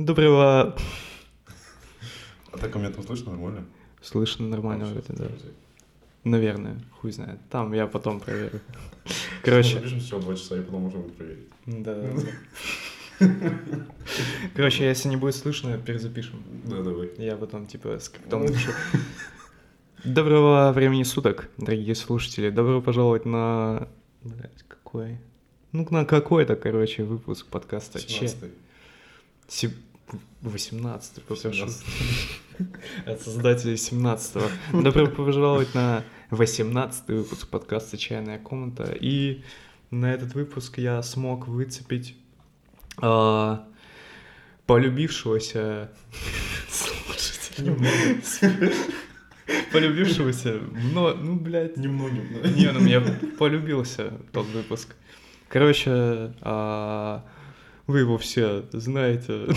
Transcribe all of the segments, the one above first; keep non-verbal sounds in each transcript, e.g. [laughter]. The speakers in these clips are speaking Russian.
Доброго... А так у меня там слышно нормально? Слышно нормально вроде, да. Наверное, хуй знает. Там я потом проверю. [laughs] Мы Короче, запишем все два часа, и потом можем проверить. да. [laughs] Короче, если не будет слышно, перезапишем. Да, давай. Я потом, типа, скриптом напишу. Доброго времени суток, дорогие слушатели. Добро пожаловать на... Блядь, какой? Ну, на какой-то, короче, выпуск подкаста Че. 17-й. Се- 18 попрошу. 17. От создателей 17-го. Добро пожаловать на 18 выпуск подкаста «Чайная комната». И на этот выпуск я смог выцепить а, полюбившегося... Слушайте, Полюбившегося, но, ну, блядь, Немногим, не, ну мне полюбился тот выпуск. Короче, а, вы его все знаете.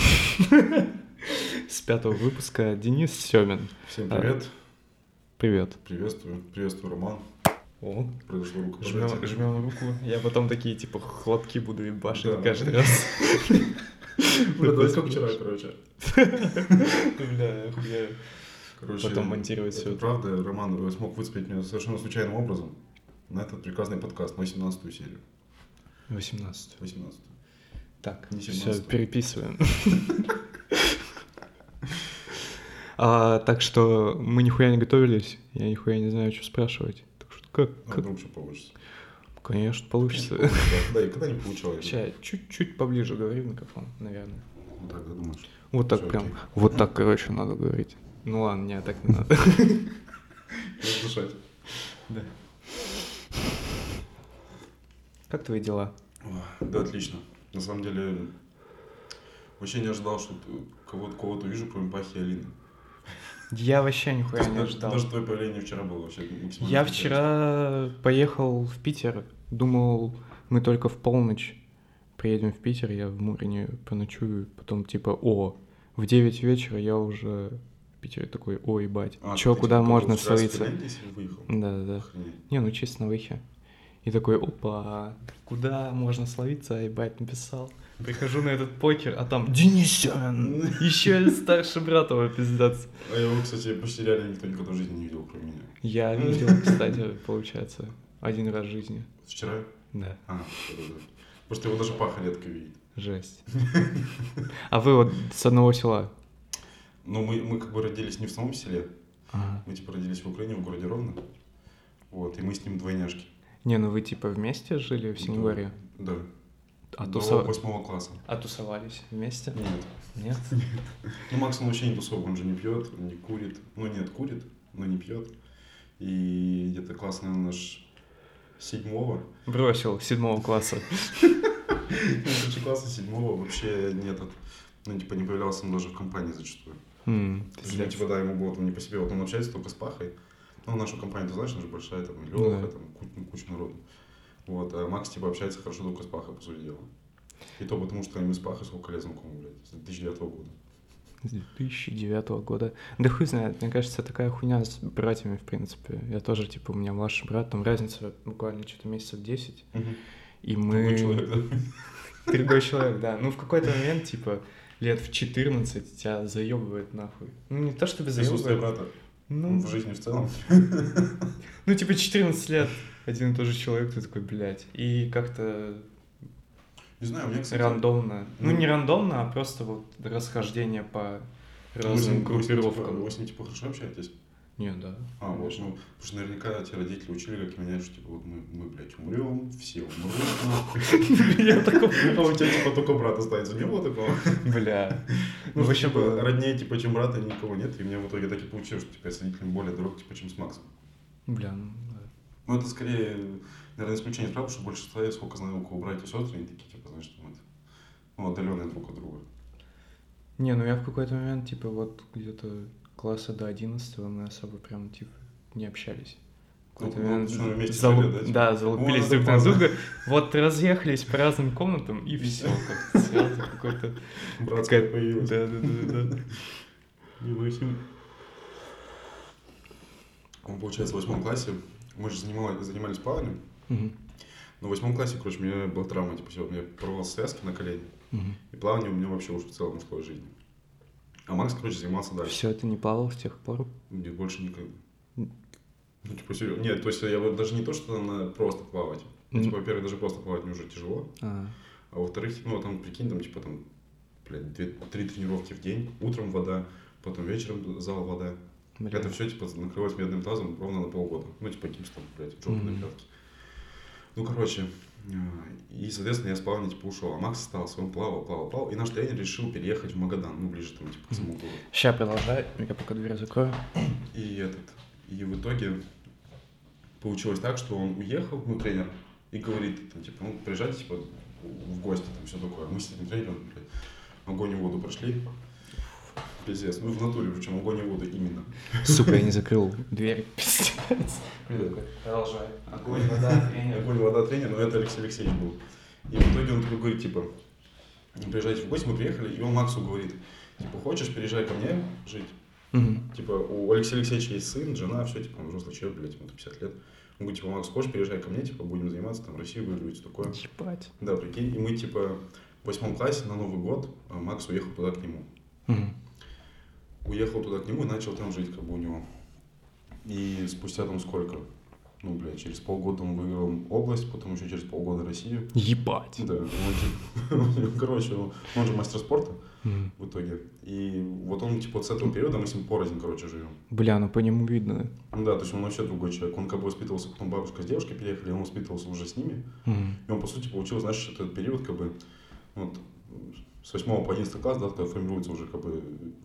С пятого выпуска Денис Семин. Всем А, привет. Привет. Приветствую. Приветствую, Роман. О, Произошло жмем, рукопожатие. жмем руку. Я потом такие, типа, хлопки буду ебашить Да. каждый раз. [laughs] Бля, давай как вчера, короче. Бля, охуею. Короче, Потом монтировать это. правда, Роман смог выцепить меня совершенно случайным образом на этот прекрасный подкаст, на 18 серию. 18. 18 Так, все, 17. переписываем. А, так что мы нихуя не готовились, я нихуя не знаю, что спрашивать. Так что как, как? вдруг что получится. Конечно, получится. Да, Да, и когда не [laughs] получалось. Сейчас чуть-чуть поближе говори в микрофон, наверное. Вот так, думаешь? Вот так прям, окей. вот так, короче, надо говорить. Ну ладно, не, так не надо. [laughs] [laughs] Дышать. Да. Как твои дела? Да, отлично. На самом деле, вообще не ожидал, что кого-то кого-то увижу, кроме Пахи и Алины. Я вообще нихуя не ожидал. Даже твое появление вчера было вообще максимально Я вчера поехал в Питер, думал, мы только в полночь приедем в Питер, я в Мурине поночую, потом типа, о, в 9 вечера я уже в Питере такой, о, ебать, А, чё, ты куда типа можно словиться? Выехал? Да-да-да. Охренеть. Не, ну чисто на выхе. И такой, опа, куда можно словиться, ебать, написал. Прихожу на этот покер, а там Денисян, [laughs] еще старший брат его пиздец. А его, кстати, почти реально никто никогда в жизни не видел, кроме меня. Я видел, кстати, получается, один раз в жизни. Вчера? Да, А. Потому что его даже Паха редко видит. жесть. А вы вот с одного села? Но мы, мы как бы родились не в самом селе, Ага. мы типа родились в Украине, в городе Ровно. Вот, и мы с ним двойняшки. Не, ну вы типа вместе жили в Синегорье? Да. А, До тусо- восьмого класса. а тусовались вместе? Нет. Нет? [laughs] Ну, Макс, он вообще не тусовок, он же не пьет, не курит. Ну, нет, курит, но не пьет. И где-то класс, наверное, наш седьмого. Бросил седьмого класса. [laughs] Короче, класса седьмого вообще не этот, ну, типа, не появлялся он даже в компании зачастую. Есть, ну, типа, да, ему было там не по себе, вот он общается только с Пахой. Ну, нашу компанию, ты знаешь, она же большая, там, и Лёха, Да. там, ку- ну, куча народу. Вот, а Макс, типа, общается хорошо только с Пахой, по сути дела. И то потому, что мы с Пахой сколько лет знакомы, блядь, с 2009 года. С 2009 года. Да хуй знает, мне кажется, такая хуйня с братьями, в принципе. Я тоже, типа, у меня младший брат, там разница буквально что-то месяцев 10. И мы... Другой человек, да? [laughs] Другой человек, да. Ну, в какой-то момент, типа, лет в 14 тебя заебывает нахуй. Ну, не то чтобы Присутствие заебывает. брата Ну, в жизни в целом. [laughs] ну, типа, 14 лет один и тот же человек, ты такой, блядь. И как-то Не знаю, у меня, кстати... рандомно. Ну, ну- не рандомно, а просто вот расхождение по разным типа- группировкам. Вы с ним, типа, хорошо общаетесь? Не, да. А, вот, ну, потому что наверняка те родители учили, как меня, что, типа, вот мы, мы, блядь, умрем, все умрут. [laughs] Я такой, [laughs] А у тебя, типа, только брат остается, не было такого? бля. Ну, вообще типа, было. роднее, типа, чем брата никого нет, и у меня в итоге так и получилось, что, типа, я с родителями более дорог, типа, чем с Максом. Бля, ну, да. Ну, это скорее, наверное, исключение из правил, что больше я сколько знаю, у кого братья и сестры, они такие, типа, знаешь, там это, ну, отдаленные друг от друга. Не, ну я в какой-то момент, типа, вот где-то класса до 11 мы особо прям, типа, не общались. В какой-то Ну, ну, момент залу- да, залупились Вот друг на друга, вот разъехались по разным комнатам, и все, сразу какой-то... Братская появилась. Да, да, да, да. Не восемь. Он, получается, в восьмом классе, мы же занимались, занимались плаванием, но в восьмом классе, короче, у меня была травма, типа, всё, у меня порвал связки на колени. И плавание у меня вообще уже в целом ушло из жизни. А Макс, короче, занимался дальше. Все, ты не плавал с тех пор? Нет, больше никогда. Ну, типа, серьезно. Нет, то есть я вот даже не то, что на просто плавать. М. типа, во-первых, даже просто плавать мне уже тяжело. А, А во-вторых, ну, там, прикинь, там, типа, там, блядь, две, три тренировки в день. Утром вода, потом вечером зал вода. бля. Это все, типа, накрывать медным тазом ровно на полгода. Ну, типа, каким-то там, блядь, жопы Мгм. на пятки. Ну, короче, и, соответственно, я с плавания, типа, ушел. А Макс остался, он плавал, плавал, плавал. И наш тренер решил переехать в Магадан, ну, ближе, там, типа, к самому городу. Сейчас продолжай, я пока дверь закрою. И этот, и в итоге получилось так, что он уехал, ну, тренер, и говорит, там, типа, ну, приезжайте, типа, в гости, там, все такое. Мы с этим тренером, блядь, огонь и воду прошли. Пиздец, ну, в натуре, причем огонь и воду именно. Сука, я не закрыл дверь. [laughs] Пиздец. Продолжай. Огонь, вода, тренер. Огонь, вода, тренер, но это Алексей Алексеевич был. И в итоге он такой говорит, типа, приезжайте в гости, мы приехали, и он Максу говорит, типа, хочешь, переезжай ко мне жить? Типа, у Алексея Алексеевича есть сын, жена, все, типа, он взрослый человек, блядь, ему там 50 лет. Он говорит, типа, Макс, хочешь, переезжай ко мне, типа, будем заниматься, там, Россию выигрывать, всё такое. Ебать. Да, прикинь, и мы, типа, в восьмом классе на Новый год а Макс уехал туда к нему. Уехал туда к нему и начал там жить, как бы, у него. И спустя там сколько? Ну, блядь, через полгода он выиграл область, потом еще через полгода Россию. Ебать. Да, он [laughs] же- короче, он он же мастер спорта в итоге. И вот он, типа, вот с этого периода мы с ним порознь, короче, живем. Бля, ну по нему видно. Ну да, то есть он вообще другой человек. Он как бы воспитывался, потом бабушка с девушкой переехали, он воспитывался уже с ними. И он, по сути, получил, знаешь, этот период, как бы, вот, с 8 по 11 класс, да, когда формируется уже, как бы,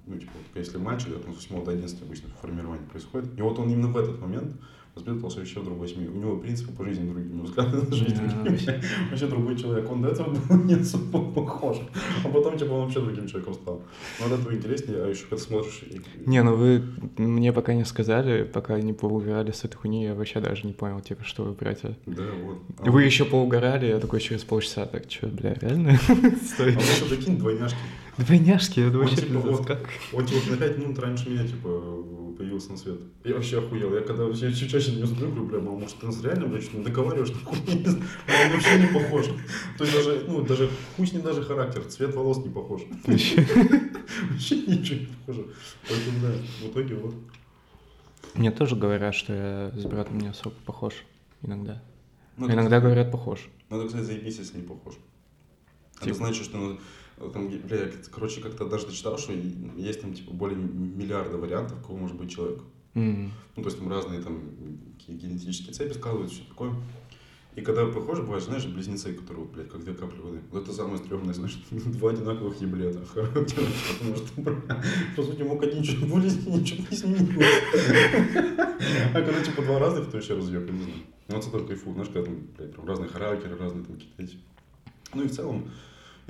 ну, типа, если мальчик, там с 8 до 11 обычно формирование происходит. И вот он именно в этот момент воспитывался вообще в другой семье. У него принципы по жизни другие, у него взгляды [laughs] на жизнь другие. Вообще, другой человек. Он до этого был [laughs] не особо похож. А потом, типа, он вообще другим человеком стал. Но от этого интереснее, а еще когда смотришь... Не, ну вы мне пока не сказали, пока не поугорали с этой хуйни, я вообще даже не понял, типа, что вы брате. Да, вот. А Вы еще поугорали, я такой через полчаса, так, что, бля, реально? Стой. А [laughs] он еще, прикинь, двойняшки. Двойняшки, это вообще типа, как? Он типа на 5 минут раньше меня, типа, появился на свет. Я вообще охуел. Я когда вообще чуть чаще на него смотрю, говорю, бля, мам, может, ты нас реально, бля, что-то не договариваешь, нахуй? Он вообще не похож. То есть даже, ну, даже, хуй с ним даже характер, цвет волос не похож. Вообще. [laughs] Вообще ничего не похоже. Поэтому, да, в итоге вот. Мне тоже говорят, что я с братом не особо похож иногда. Ну, Иногда говорят похож. Надо, кстати, заебись, если не похож. Это Типа? значит, что, ну, там, бля, я, короче, как-то даже читал, что есть там, типа, более миллиарда вариантов, кого может быть человек. М. Ну, то есть там разные там генетические цепи складываются, все такое. И когда похоже, бывает, знаешь, близнецы, которые, блядь, как две капли воды. Вот это самое стрёмное, знаешь, [laughs] два одинаковых еблета. [laughs] Потому что, по сути, мог один чуть более, ничего не изменилось. [laughs] А когда, типа, два разных, то вообще разъёб, я не знаю. Ну, это кайфу, знаешь, когда там, блядь, прям разные характеры, разные там какие-то эти. Ну, и в целом,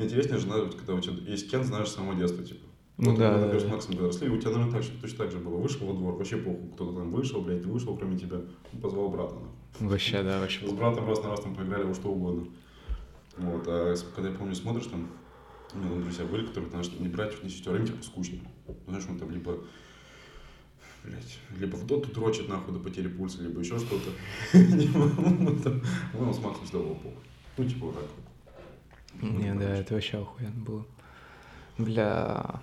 интереснее же, знаешь, когда у тебя есть Кен, знаешь, с самого детства, типа. Ну Вот да, мы, да, например, с да. Максом когда росли, у тебя, наверное, так, точно так же было. Вышел во двор, вообще похуй, кто-то там вышел, блядь, ты вышел, кроме тебя, позвал брата. нахуй. Вообще, да, вообще. С братом раз на раз там поиграли во что угодно. Вот, а с- когда я помню, смотришь там, у меня там друзья были, которые, знаешь, ни братьев, ни сестер, им типа скучно. Знаешь, он там либо блядь, либо в доту дрочит нахуй до потери пульса, либо еще что-то. Либо, [laughs] ну, там, ну, с Максом всегда похуй. Ну, типа вот так вот. Не, Ну, да, это вообще охуенно было. Бля...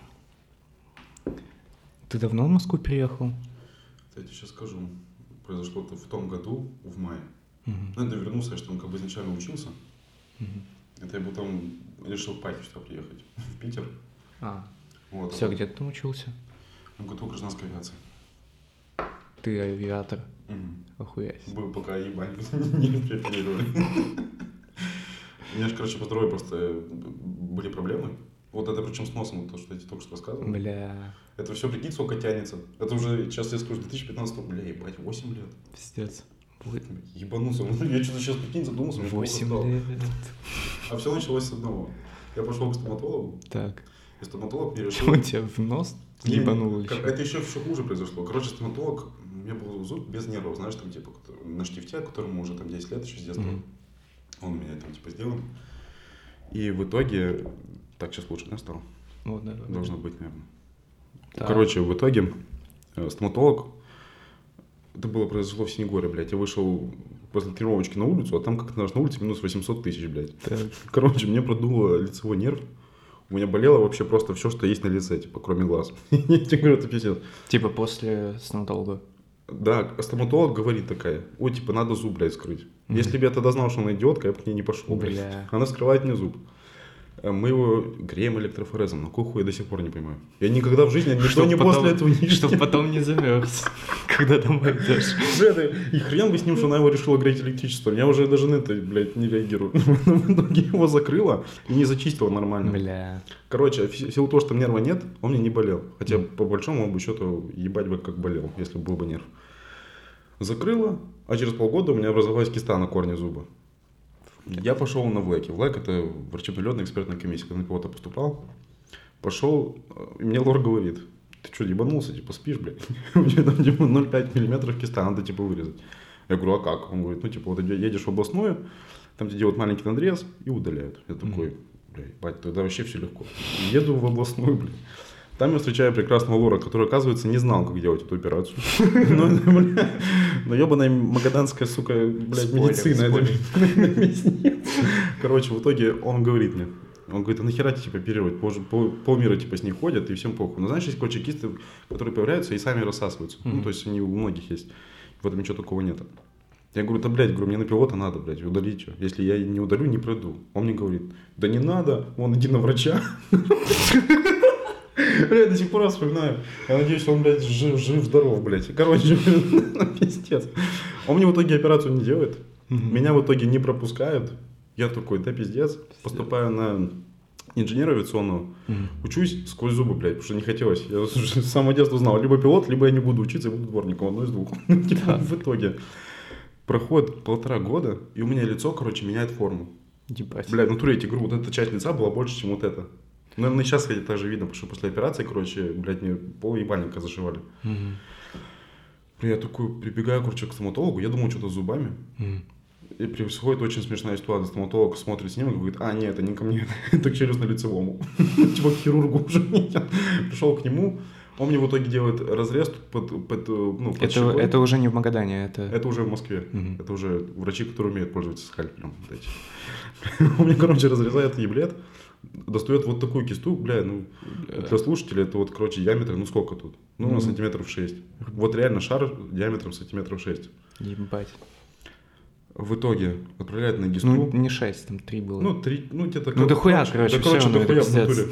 Ты давно в Москву переехал? Я тебе сейчас скажу. Произошло это в том году, в мае. Мгм. Ну, это вернулся, я что он как бы изначально учился. Мгм. Это я потом решил пахи сюда приехать, [laughs] в Питер. А, Вот. все, где ты там учился? В ГТУ гражданской авиации. Ты авиатор. Мгм. Охуеть. Был пока ебать, [laughs] не препарировали. [laughs] У меня же, короче, по здоровью просто были проблемы. Вот это причем с носом, то, что я тебе только что рассказывал. Бля, Это все, прикинь, сколько тянется. Это уже, сейчас я скажу, 2015 бля, ебать, 8 лет. пиздец. Ебанулся. Я что-то сейчас, прикинь, задумался. мне плохо Восемь стало. лет. А все началось с одного. Я пошел к стоматологу, Так. и стоматолог мне решил... Что, тебя в нос ебанул чё? Это еще все хуже произошло. Короче, стоматолог, у меня был зуб без нервов, знаешь, там типа на штифте, которому уже там 10 лет еще с детства. Мгм. Он у меня там типа сделан. И в итоге, так сейчас лучше, да, стало? Вот, да, да. Должно быть, наверное. Так. Короче, в итоге э, стоматолог, это было произошло в Синегоре, блядь. Я вышел после тренировочки на улицу, а там как-то на улице минус 800 тысяч, блядь. Так. [laughs] Короче, мне продуло лицевой нерв. У меня болело вообще просто все, что есть на лице, типа, кроме глаз. [laughs] Я тебе говорю, это пиздец. Типа после стоматолога. Да, стоматолог говорит такая, ой, типа, надо зуб, блядь, скрыть. Мгм. Если бы я тогда знал, что она идиотка, я бы к ней не пошел, блядь. Бля. Она скрывает мне зуб. Э, Мы его греем электрофорезом, но какой хуй я до сих пор не понимаю. Я никогда в жизни, ни до, ни после этого не Чтоб видел. потом не замерз, [laughs] когда домой идешь. И хрен бы с ним, что она его решила греть электричеством. Я уже даже на это, блядь, не реагирую. Но [laughs] в итоге его закрыла и не зачистила нормально. Бля. Короче, в силу того, что нерва нет, он мне не болел. Хотя, по большому бы счету, ебать бы как болел, если бы был бы нерв. Закрыла, а через полгода у меня образовалась киста на корне зуба. Я пошел на ВЛЭК. ВЛЭК это врачебно-летная экспертная комиссия, когда на кого-то поступал. Пошел, и мне лор говорит, ты что, ебанулся, типа, спишь, блядь? [laughs] У меня там, типа, 0,5 миллиметров киста, надо, типа, вырезать. Я говорю, а как? Он говорит, ну, типа, вот едешь в областную, там тебе делают маленький надрез и удаляют. Я такой, блядь, бать, тогда вообще все легко. Еду в областную, блядь. Там я встречаю прекрасного лора, который, оказывается, не знал, как делать эту операцию. [laughs] Ну, бля, Но ебаная магаданская, сука, блядь, медицина. [laughs] Короче, в итоге он говорит мне, он говорит, а нахера типа, оперировать? Пол, пол- полмира типа с них ходят, и всем похуй. Но знаешь, есть короче кисты, которые появляются и сами рассасываются. Ну, Мгм. то есть они у многих есть. В этом ничего такого нет. Я говорю, да, блядь, говорю, мне на пилота надо, блядь, удалить что. Если я не удалю, не пройду. Он мне говорит, да не надо, вон иди на врача. [laughs] Бля, до сих пор вспоминаю. Я надеюсь, он, блядь, жив, жив, здоров, блядь. Короче, [laughs] пиздец. Он мне в итоге операцию не делает. Меня в итоге не пропускают. Я такой, да пиздец. Поступаю на инженера авиационного. Мгм. Учусь сквозь зубы, блядь, потому что не хотелось. Я с самого детства знал, либо пилот, либо я не буду учиться, я буду дворником, одно из двух. [laughs] Типа, В итоге проходит полтора года, и у меня лицо, короче, меняет форму. Ебать. Бля, в натуре я тебе говорю, вот эта часть лица была больше, чем вот эта. Наверное, сейчас, кстати, так же видно, потому что после операции, короче, блядь, мне пол ебальника зашивали. Бля, Я такой прибегаю, короче, к стоматологу, я думал, что-то с зубами. Мгм. И происходит очень смешная ситуация. Стоматолог смотрит снимок и говорит, а, нет, это не ко мне, [laughs] это к челюстно-лицевому. [laughs] Типа к хирургу уже. [laughs] Пришел к нему, он мне в итоге делает разрез под, под, ну, под Это, щекой. это уже не в Магадане, это... Это уже в Москве. Мгм. Это уже врачи, которые умеют пользоваться скальпелем. Он мне, короче, разрезает еблет, достает вот такую кисту, бля, ну, для слушателей это вот, короче, диаметр, ну сколько тут? Ну, на Ну. сантиметров 6. Вот реально шар диаметром сантиметров 6. Ебать. В итоге отправляет на гисту. Ну, не 6, там 3 было. Ну, три, ну, где-то... Ну, дохуя, короче, да, короче, это дохуя в натуре.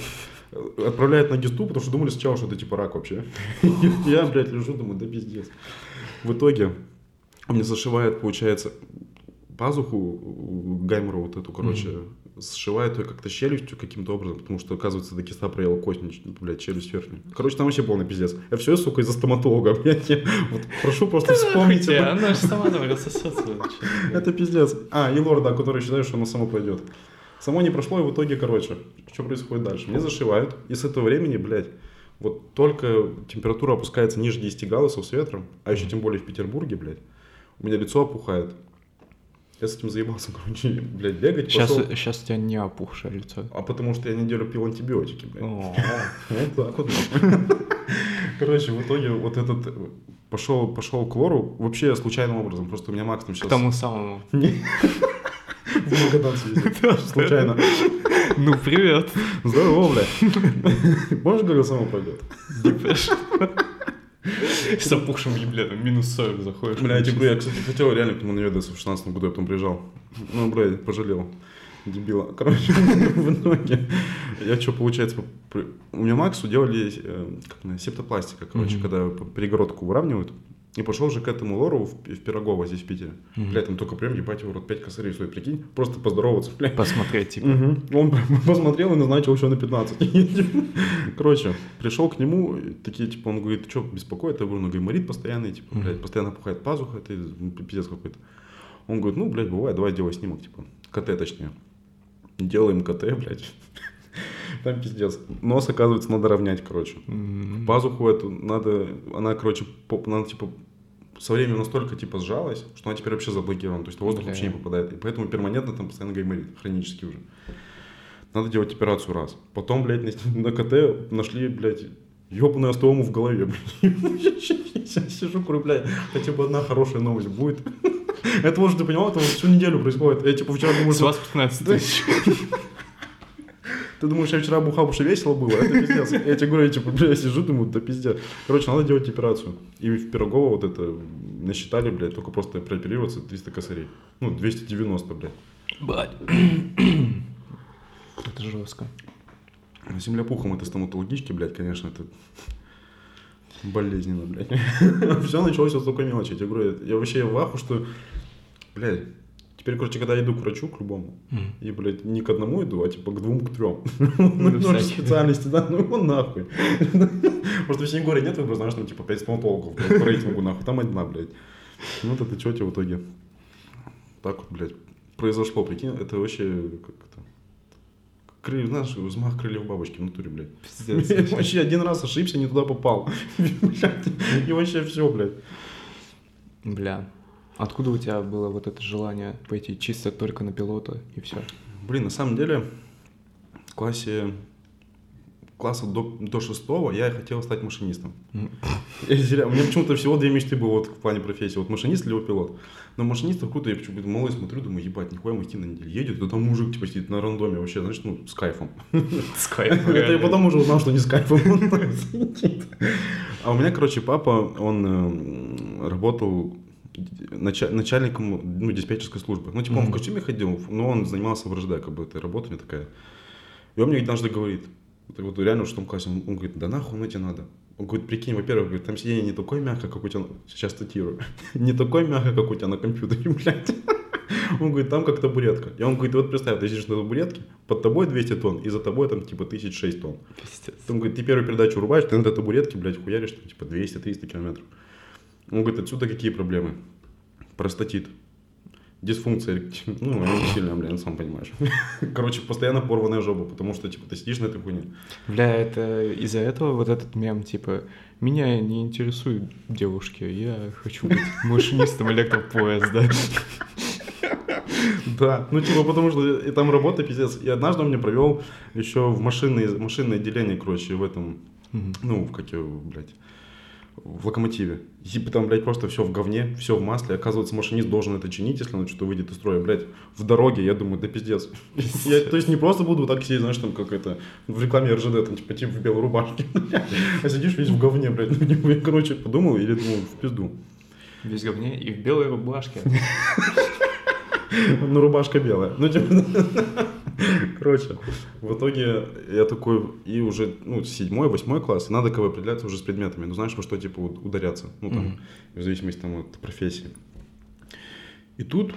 Отправляет на гисту, потому что думали сначала, что это типа рак вообще. [laughs] Я, блядь, лежу, думаю, да пиздец. В итоге мне зашивает, получается, пазуху, гаймору вот эту, короче, сшивает ее как-то челюстью каким-то образом, потому что, оказывается, до киста проела кость, блядь, челюсть верхнюю. Короче, там вообще полный пиздец. Я все, сука, из-за стоматолога, [laughs] блядь. я вот прошу просто вспомнить. Она же сама. Это пиздец. А, и лор, да, который считает, что оно само пойдет. Само не прошло, и в итоге, короче, что происходит дальше? Мне зашивают, и с этого времени, блядь, вот только температура опускается ниже 10 градусов с ветром, а еще тем более в Петербурге, блядь, у меня лицо опухает. Я с этим заебался, [laughs] короче, блядь, бегать. Сейчас, пошел. сейчас у тебя не опухшее лицо. А потому что я неделю пил антибиотики, блядь. [laughs] Вот так вот. [laughs] Короче, в итоге вот этот э, пошел, пошел к лору вообще случайным образом. Просто у меня Макс там К сейчас... тому самому. В Магадан. Случайно. Ну, привет. Здорово, бля. Можешь, говорю, само пойдет? Депеш. [laughs] С опухшим еблетом, минус 40 заходишь. Бля, я говорю, я, кстати, хотел реально к наведаться в 16 году, я потом приезжал. Ну, бля, пожалел. Дебила. [laughs] Короче, в итоге, я что, получается, у меня Максу делали э, как септопластика, короче, когда перегородку выравнивают. И пошел же к этому лору в, в Пирогово здесь, в Питере. Мгм. Бля, там только прям, ебать его, рот 5 косарей стоит, прикинь. Просто поздороваться, бля. Посмотреть, типа. Мгм. Он [laughs] посмотрел и назначил еще на 15. [laughs] Короче, пришел к нему, такие, типа, он говорит, что беспокоит? Я говорю, ну, гайморит постоянный, типа, блядь, постоянно пухает пазуха, это ну, пиздец какой-то. Он говорит, ну, блядь, бывает, давай делай снимок, типа, КТ точнее. Делаем КТ, блядь. Там пиздец. Нос, оказывается, надо равнять, короче. М. Пазуху эту надо, она, короче, по- надо, типа, со временем настолько, типа, сжалась, что она теперь вообще заблокирована, то есть воздух Бля. вообще не попадает. И поэтому перманентно там постоянно гайморит, хронически уже. Надо делать операцию раз. Потом, блядь, на, на КТ нашли, блядь, ебаную остеому в голове. блядь. [laughs] Я сижу, говорю, блядь, хотя бы одна хорошая новость будет. [laughs] Это, может, ты понимал, это всю неделю происходит. Я, типа, вчера думал, С что... вас 15 тысяч. [laughs] Ты думаешь, я вчера бухал, потому что весело было? Это пиздец. Я тебе говорю, я типа, бля, я сижу, думаю, да пиздец. Короче, надо делать операцию. И в Пирогово вот это насчитали, блядь, только просто прооперироваться 300 косарей. Ну, 290, блядь. Бать. Это жестко. Земля пухом это стоматологички, блядь, конечно, это болезненно, блядь. [laughs] Все началось вот с такой мелочи. Я тебе говорю, я вообще в аху, что, блядь, Теперь, короче, когда иду к врачу, к любому, mm. и, блядь, не к одному иду, а типа к двум, к трем. [laughs] Ну, ну специальности, да, ну его нахуй. [laughs] Может, в Синегоре нет выбора, знаешь, там типа 5 стоматологов по рейтингу, нахуй, там одна, блядь. Ну, вот это что тебе в итоге? Так вот, блядь, произошло, прикинь, это вообще, как это, крылья, знаешь, взмах крыльев бабочки в натуре, блядь. Пиздец. Вообще один раз ошибся, не туда попал. [laughs] И вообще все, блядь. Бля. Откуда у тебя было вот это желание пойти чисто только на пилота и все? Блин, на самом деле, в классе класса до, до шестого я хотел стать машинистом. Mm. У меня почему-то всего две мечты было вот в плане профессии. Вот машинист либо пилот. Но машинистов круто, я почему-то малый смотрю, думаю, ебать, нихуя махи на неделю едет, да там мужик типа сидит на рандоме вообще, значит, ну, с кайфом. [laughs] С кайфом. Это я потом уже узнал, что не с кайфом. [laughs] А у меня, короче, папа, он э, работал начальником ну, диспетчерской службы. Ну, типа, он в костюме ходил, но он занимался в РЖД, как бы, этой работой такая. И он мне однажды говорит, вот реально в шестом классе, он, он говорит, да нахуй оно тебе надо. Он говорит, прикинь, во-первых, говорит, там сиденье не такое мягкое, как у тебя, сейчас цитирую, [laughs] не такое мягкое, как у тебя на компьютере, [laughs] блядь. Он говорит, там как табуретка. И он говорит, вот представь, ты сидишь на табуретке, под тобой 200 тонн, и за тобой там типа 1006 тонн. Пиздец. Он говорит, ты первую передачу рубаешь, ты на этой табуретке, блядь, хуяришь, там, типа 200-300 километров. Он говорит, отсюда какие проблемы? Простатит. Дисфункция, ну, они сильная, блин, сам понимаешь. [laughs] Короче, постоянно порванная жопа, потому что, типа, ты сидишь на этой хуйне. Бля, это из-за этого вот этот мем, типа, меня не интересуют девушки, я хочу быть машинистом электропоезда. [laughs] Да, ну типа потому что и там работа пиздец. И однажды он мне провел еще в машинное, машинное отделение, короче, в этом, ну, в как его, блядь, в локомотиве. Типа там, блядь, просто все в говне, все в масле. Оказывается, машинист должен это чинить, если он что-то выйдет из строя. Блядь, в дороге, я думаю, да пиздец. Я, то есть не просто буду вот так сидеть, знаешь, там как это, в рекламе РЖД, там типа типа в белой рубашке. А сидишь весь в говне, блядь. Я, короче, подумал или думал, в пизду. Весь в говне и в белой рубашке. [laughs] Ну, рубашка белая. Ну, типа... Короче, в итоге я такой, и уже, ну, седьмой, восьмой класс, надо как бы определяться уже с предметами. Ну, знаешь, во что, типа, ударяться. Ну, там, mm-hmm. в зависимости там, от профессии. И тут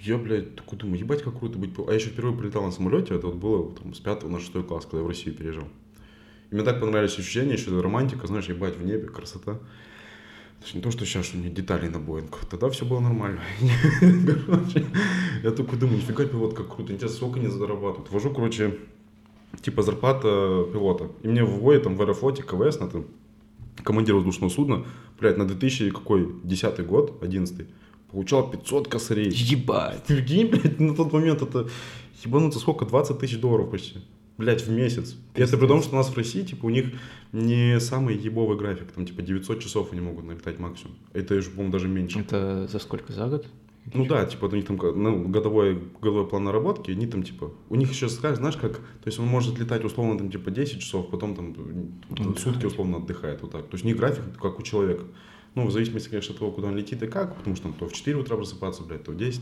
я, блядь, такой думаю, ебать, как круто быть. А я еще впервые прилетал на самолете, это вот было там, с пятого на шестой класс, когда я в Россию переезжал. И мне так понравились ощущения, еще романтика, знаешь, ебать, в небе, красота. То не то, что сейчас у меня деталей на Боинг. Тогда все было нормально. [laughs] Короче, я такой думаю, нифига пилот как круто. Интересно, сколько они зарабатывают. Вожу, короче, типа зарплата пилота. И мне вводят там в Аэрофлоте КВС на там, командир воздушного судна, блядь, на 2000 какой, 10 год, 11 получал 500 косарей. Ебать. Прикинь, блядь, на тот момент это ебануться сколько, 20 тысяч долларов почти блядь, в месяц. И это при том, что у нас в России, типа, у них не самый ебовый график, там, типа, 900 часов они могут налетать максимум. Это уже, по-моему, даже меньше. Это за сколько, за год? Ну да, типа, у них там ну, годовой, годовой план наработки, они там, типа, у них еще, знаешь, как, то есть он может летать условно, там, типа, 10 часов, потом там ну, сутки условно отдыхает, вот так. То есть не график, как у человека. Ну, в зависимости, конечно, от того, куда он летит и как, потому что там то в 4 утра просыпаться, блядь, то в 10.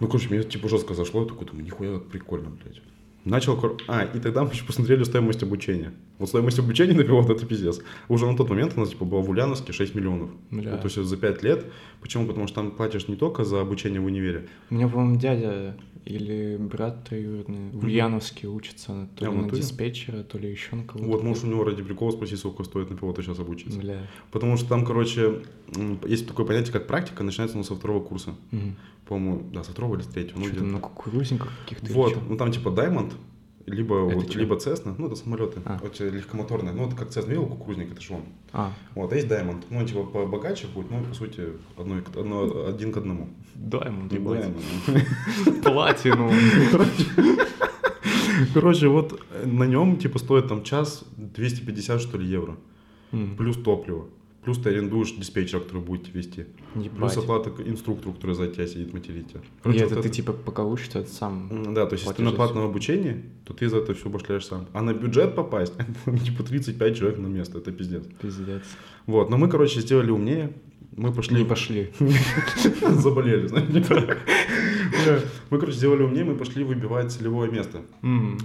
Ну, короче, мне, типа, жестко зашло, я такой думаю, нихуя как прикольно, блядь. Начал... А, и тогда мы еще посмотрели стоимость обучения. Вот стоимость обучения на пилота это пиздец. Уже на тот момент у нас типа было в Ульяновске 6 миллионов. Бля. Вот, то есть за 5 лет. Почему? Потому что там платишь не только за обучение в универе. У меня, по-моему, дядя или брат троюродный в Ульяновске учится то а, ли на диспетчера, то ли еще на кого-то. Вот, можешь у него ради прикола спросить, сколько стоит на пилота сейчас обучиться. Бля. Потому что там, короче, есть такое понятие, как практика, начинается ну, со второго курса. Угу по-моему, да, со второго или с третьего. Ну, там на кукурузниках каких-то. Вот, ну там типа Diamond, либо, это вот, что? либо Cessna, ну это самолеты, а. вот, легкомоторные, ну это как Cessna, видел кукурузник, это же он. А. Вот, а есть Diamond, ну он типа побогаче будет, ну по сути одно, одно, один к одному. Diamond, Diamond. [laughs] Платину. Короче, вот на нем типа стоит там час 250 что ли евро, плюс топливо Плюс ты арендуешь диспетчера, который будет тебя вести. Плюс Ебать. оплата к инструктору, который за тебя сидит материть тебя. И Короче, это вот ты типа пока учишься, это сам... Да, то есть, если ты на платном обучении, то ты за это все башляешь сам. А на бюджет попасть, [laughs] типа 35 человек на место, это пиздец. Пиздец. Вот, но мы, короче, сделали умнее. Мы пошли... Не пошли. [laughs] Заболели, знаете. Да. Мы, короче, сделали умнее, мы пошли выбивать целевое место.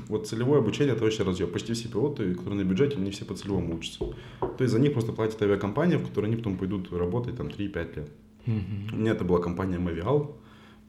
Вот целевое обучение это вообще разъем. Почти все пилоты, которые на бюджете, они все по целевому учатся. То есть за них просто платит авиакомпания, в которой они потом пойдут работать там 3-5 лет. У меня это была компания Mavial,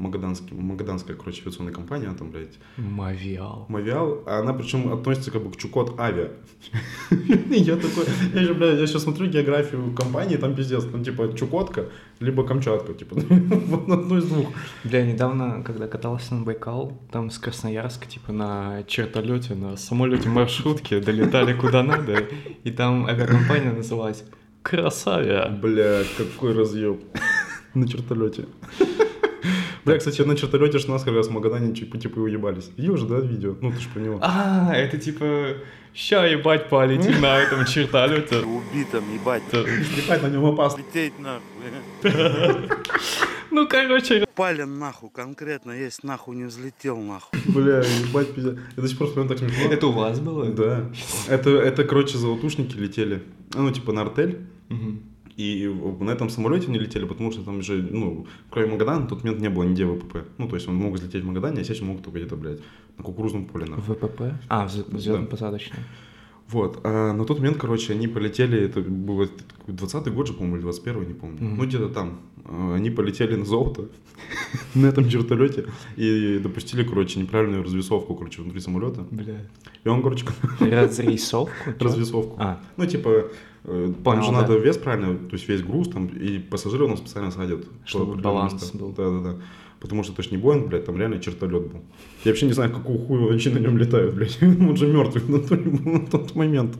Магаданский, Магаданская, короче, авиационная компания, она там, блядь, Мавиал. Мавиал, а она причем относится как бы к Чукот Авиа. [laughs] Я такой, я же, блядь, я сейчас смотрю географию компании, там пиздец, там типа Чукотка, либо Камчатка, типа, [laughs] вот одно из двух. Бля, недавно, когда катался на Байкал, там с Красноярска, типа, на чертолете, на самолете маршрутки долетали куда надо, и там авиакомпания называлась Красавия. Бля, какой разъеб [laughs] на чертолете. Бля, кстати, на чертолете ж нас как раз в Магадане типа, типа уебались. Видел же, да, видео? Ну, ты ж про него. А, это типа, ща ебать полетим на этом чертолете. [laughs] Убитым, ебать. Ебать, на нем опасно. Лететь нахуй. [laughs] Ну, короче, Пали нахуй, конкретно есть, нахуй не взлетел нахуй. Бля, ебать, пиздец. До сих пор вспоминаю так смешно. это у вас было? Да. Это, это, короче, золотушники летели. Ну, типа на артель. И в- на этом самолете не летели, потому что там же, ну, кроме Магадана, на тот момент не было нигде ВПП. Ну, то есть он мог взлететь в Магадане, а сесть мог только где-то, блядь, на кукурузном поле. нахуй. ВПП? А, взлетно-посадочный. Вот. А на тот момент, короче, они полетели, это был 20-й год же, по-моему, или 21-й, не помню. Мгм. Ну, где-то там. А, Они полетели на золото [laughs] на этом чертолете и допустили, короче, неправильную развесовку, короче, внутри самолета. Бля. И он, короче, [laughs] Разрисовку? Чё? развесовку. А, Ну, типа, там Понял, же да. надо вес правильно, то есть весь груз там, и пассажиры у нас специально садят. Чтобы баланс местам. был. Да-да-да. Потому что это ж не Боинг, блядь, там реально чертолет был. Я вообще не знаю, какого хуя вообще на нем летают, блядь. [laughs] Он же мертвый на тот, на тот момент.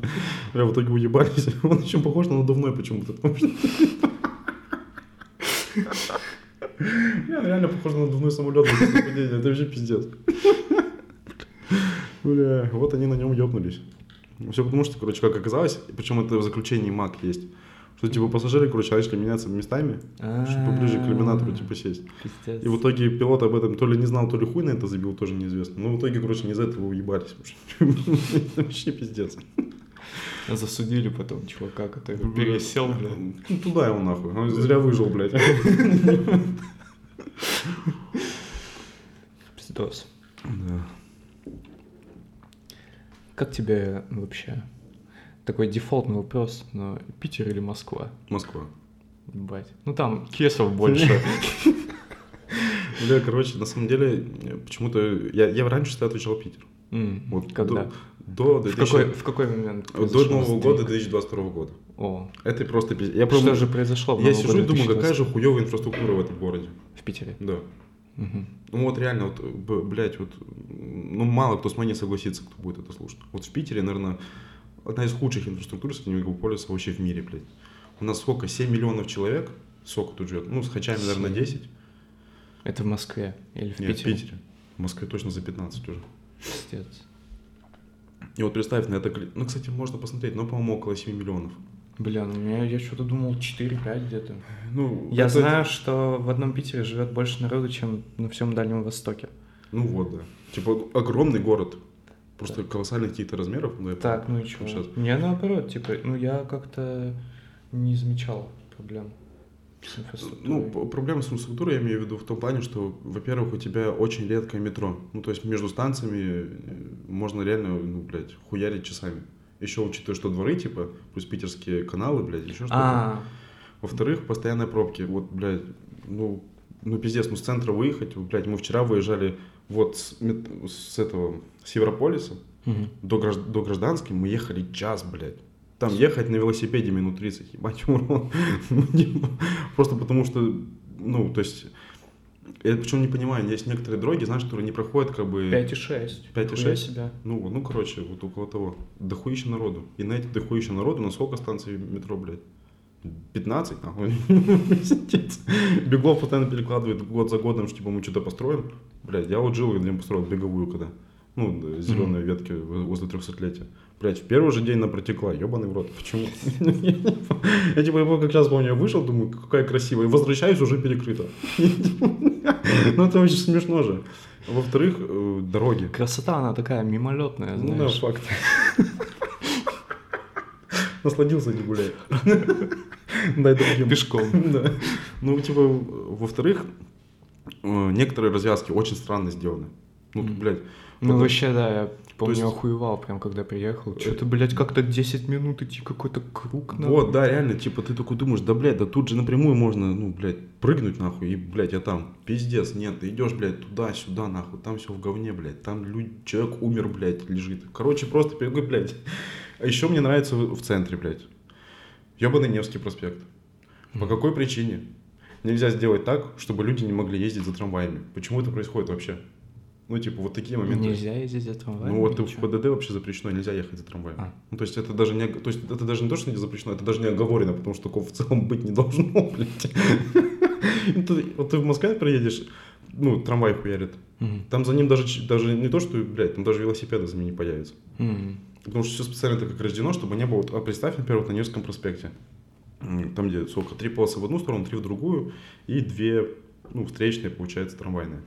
Бля, в итоге уебались. [laughs] Он еще похож на надувной почему-то. Бля, [laughs] реально похож на надувной самолет. Это вообще пиздец. Бля, вот они на нем ёбнулись. Все потому что, короче, как оказалось, причем это в заключении МАК есть, что типа пассажиры, короче, начали меняться местами, чтобы поближе к иллюминатору типа сесть. Пиздец. И в итоге пилот об этом то ли не знал, то ли хуй на это забил, тоже неизвестно. Но в итоге, короче, не из-за этого уебались. Вообще [laughs] пиздец. Засудили потом чувака, который пересел, бля. Ну, Туда его нахуй. Он зря выжил, блядь. Пиздос. Да. Как тебе вообще? Такой дефолтный вопрос, но Питер или Москва? Москва. Ебать. Ну там кесов больше. [laughs] Бля, короче, на самом деле, почему-то... Я, я раньше всегда отвечал Питер. Вот Когда? До, до, В 2000 какой, в какой момент? до Нового года сдвиг? 2022 года. О, Это просто пиздец. Я что просто- же произошло в Я сижу и думаю, какая 2020? же хуевая инфраструктура в этом городе. В Питере. Да. Ну вот реально, вот, б- блядь, вот, ну мало кто с мной не согласится, кто будет это слушать. Вот в Питере, наверное, одна из худших инфраструктур мегаполиса вообще в мире, блядь. У нас сколько? 7 миллионов человек? Сколько тут живет? Ну, с хачами, наверное, 10. Это в Москве или в Нет, Питере? в Питере. В Москве точно за 15 уже. Пиздец. И вот представь на это... Ну, кстати, можно посмотреть, но, по-моему, около 7 миллионов. Бля, ну я, я что-то думал 4-5 где-то. Ну, Я это- знаю, что в одном Питере живет больше народу, чем на всем Дальнем Востоке. Ну вот, да. Типа, огромный город. Просто колоссальных каких-то размеров. да, Так, ну и что? щас. Мне наоборот, типа, ну я как-то не замечал проблем. Ну, проблема с инфраструктурой я имею в виду в том плане, что, во-первых, у тебя очень редкое метро. Ну, то есть между станциями э, можно реально, ну, блядь, хуярить часами. Еще учитывая, что дворы, типа, плюс питерские каналы, блядь, еще что-то. а, Во-вторых, постоянные пробки. Вот, блядь, ну, ну, пиздец, ну, с центра выехать, блядь, мы вчера выезжали вот с, с этого, с Европолиса мгм. до, гражд- до гражданской, мы ехали час, блядь. Там ехать на велосипеде минут 30, ебать, урон. [laughs] Ну, не- Просто потому что, ну, то есть, я причем не понимаю, есть некоторые дороги, знаешь, которые не проходят как бы... 5,6. 5,6? Нихуя себя. Ну, ну, короче, вот около того. Дохуища народу. И на эти дохуища народу, на сколько станций метро, блядь? 15, нахуй. [laughs] Беглов постоянно перекладывает год за годом, что типа мы что-то построим. Блядь, я вот жил, где построил беговую когда. Ну, зеленые ветки возле трехсотлетия. Блять, в первый же день она протекла, ебаный в рот. Почему? [laughs] Я типа, как сейчас помню, я вышел, думаю, какая красивая. И возвращаюсь, уже перекрыто. [laughs] [laughs] Ну, это очень смешно же. Во-вторых, э, дороги. Красота, она такая мимолетная, Ну да, знаешь. факт. [laughs] Насладился, не гуляй. [laughs] Дай другим. Пешком. Да. Ну, типа, во-вторых, э, некоторые развязки очень странно сделаны. Ну, блядь. Ну, вообще, да, я помню, есть- охуевал прям, когда приехал. Что-то, блядь, как-то 10 минут идти какой-то круг надо. Вот, да, реально, типа, ты такой думаешь, да, блядь, да тут же напрямую можно, ну, блядь, прыгнуть, нахуй, и, блядь, я там, пиздец, нет, ты идешь, блядь, туда-сюда, нахуй, там все в говне, блядь, там люд... человек умер, блядь, лежит. Короче, просто перегой, блядь. А еще мне нравится в в центре, блядь, ебаный Невский проспект. По какой причине? Нельзя сделать так, чтобы люди не могли ездить за трамваями. Почему это происходит вообще? Ну, типа, вот такие моменты. Нельзя ездить за трамваем? Ну вот в? ПДД вообще запрещено, нельзя ехать за трамваем. А. Ну, то есть это даже не, то есть это даже не то, что не запрещено, это даже не оговорено, потому что такого в целом быть не должно, [laughs] блядь. Ты- Вот ты в Москве приедешь, ну, трамвай хуярит. Там за ним даже, даже не то, что, блядь, там даже велосипеды за ним не появятся. Потому что все специально так как рождено, чтобы не было... А представь, например, вот на Невском проспекте. Там, где, сколько, три полосы в одну сторону, три в другую, и две, ну, встречные, получается, трамвайные.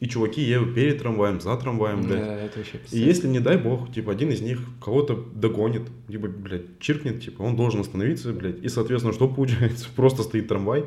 И чуваки едут перед трамваем, за трамваем, блядь. Да, это вообще И пиздец. если, не дай бог, типа, один из них кого-то догонит, либо, блядь, чиркнет, типа, он должен остановиться, блядь, и, соответственно, что получается? [laughs] Просто стоит трамвай,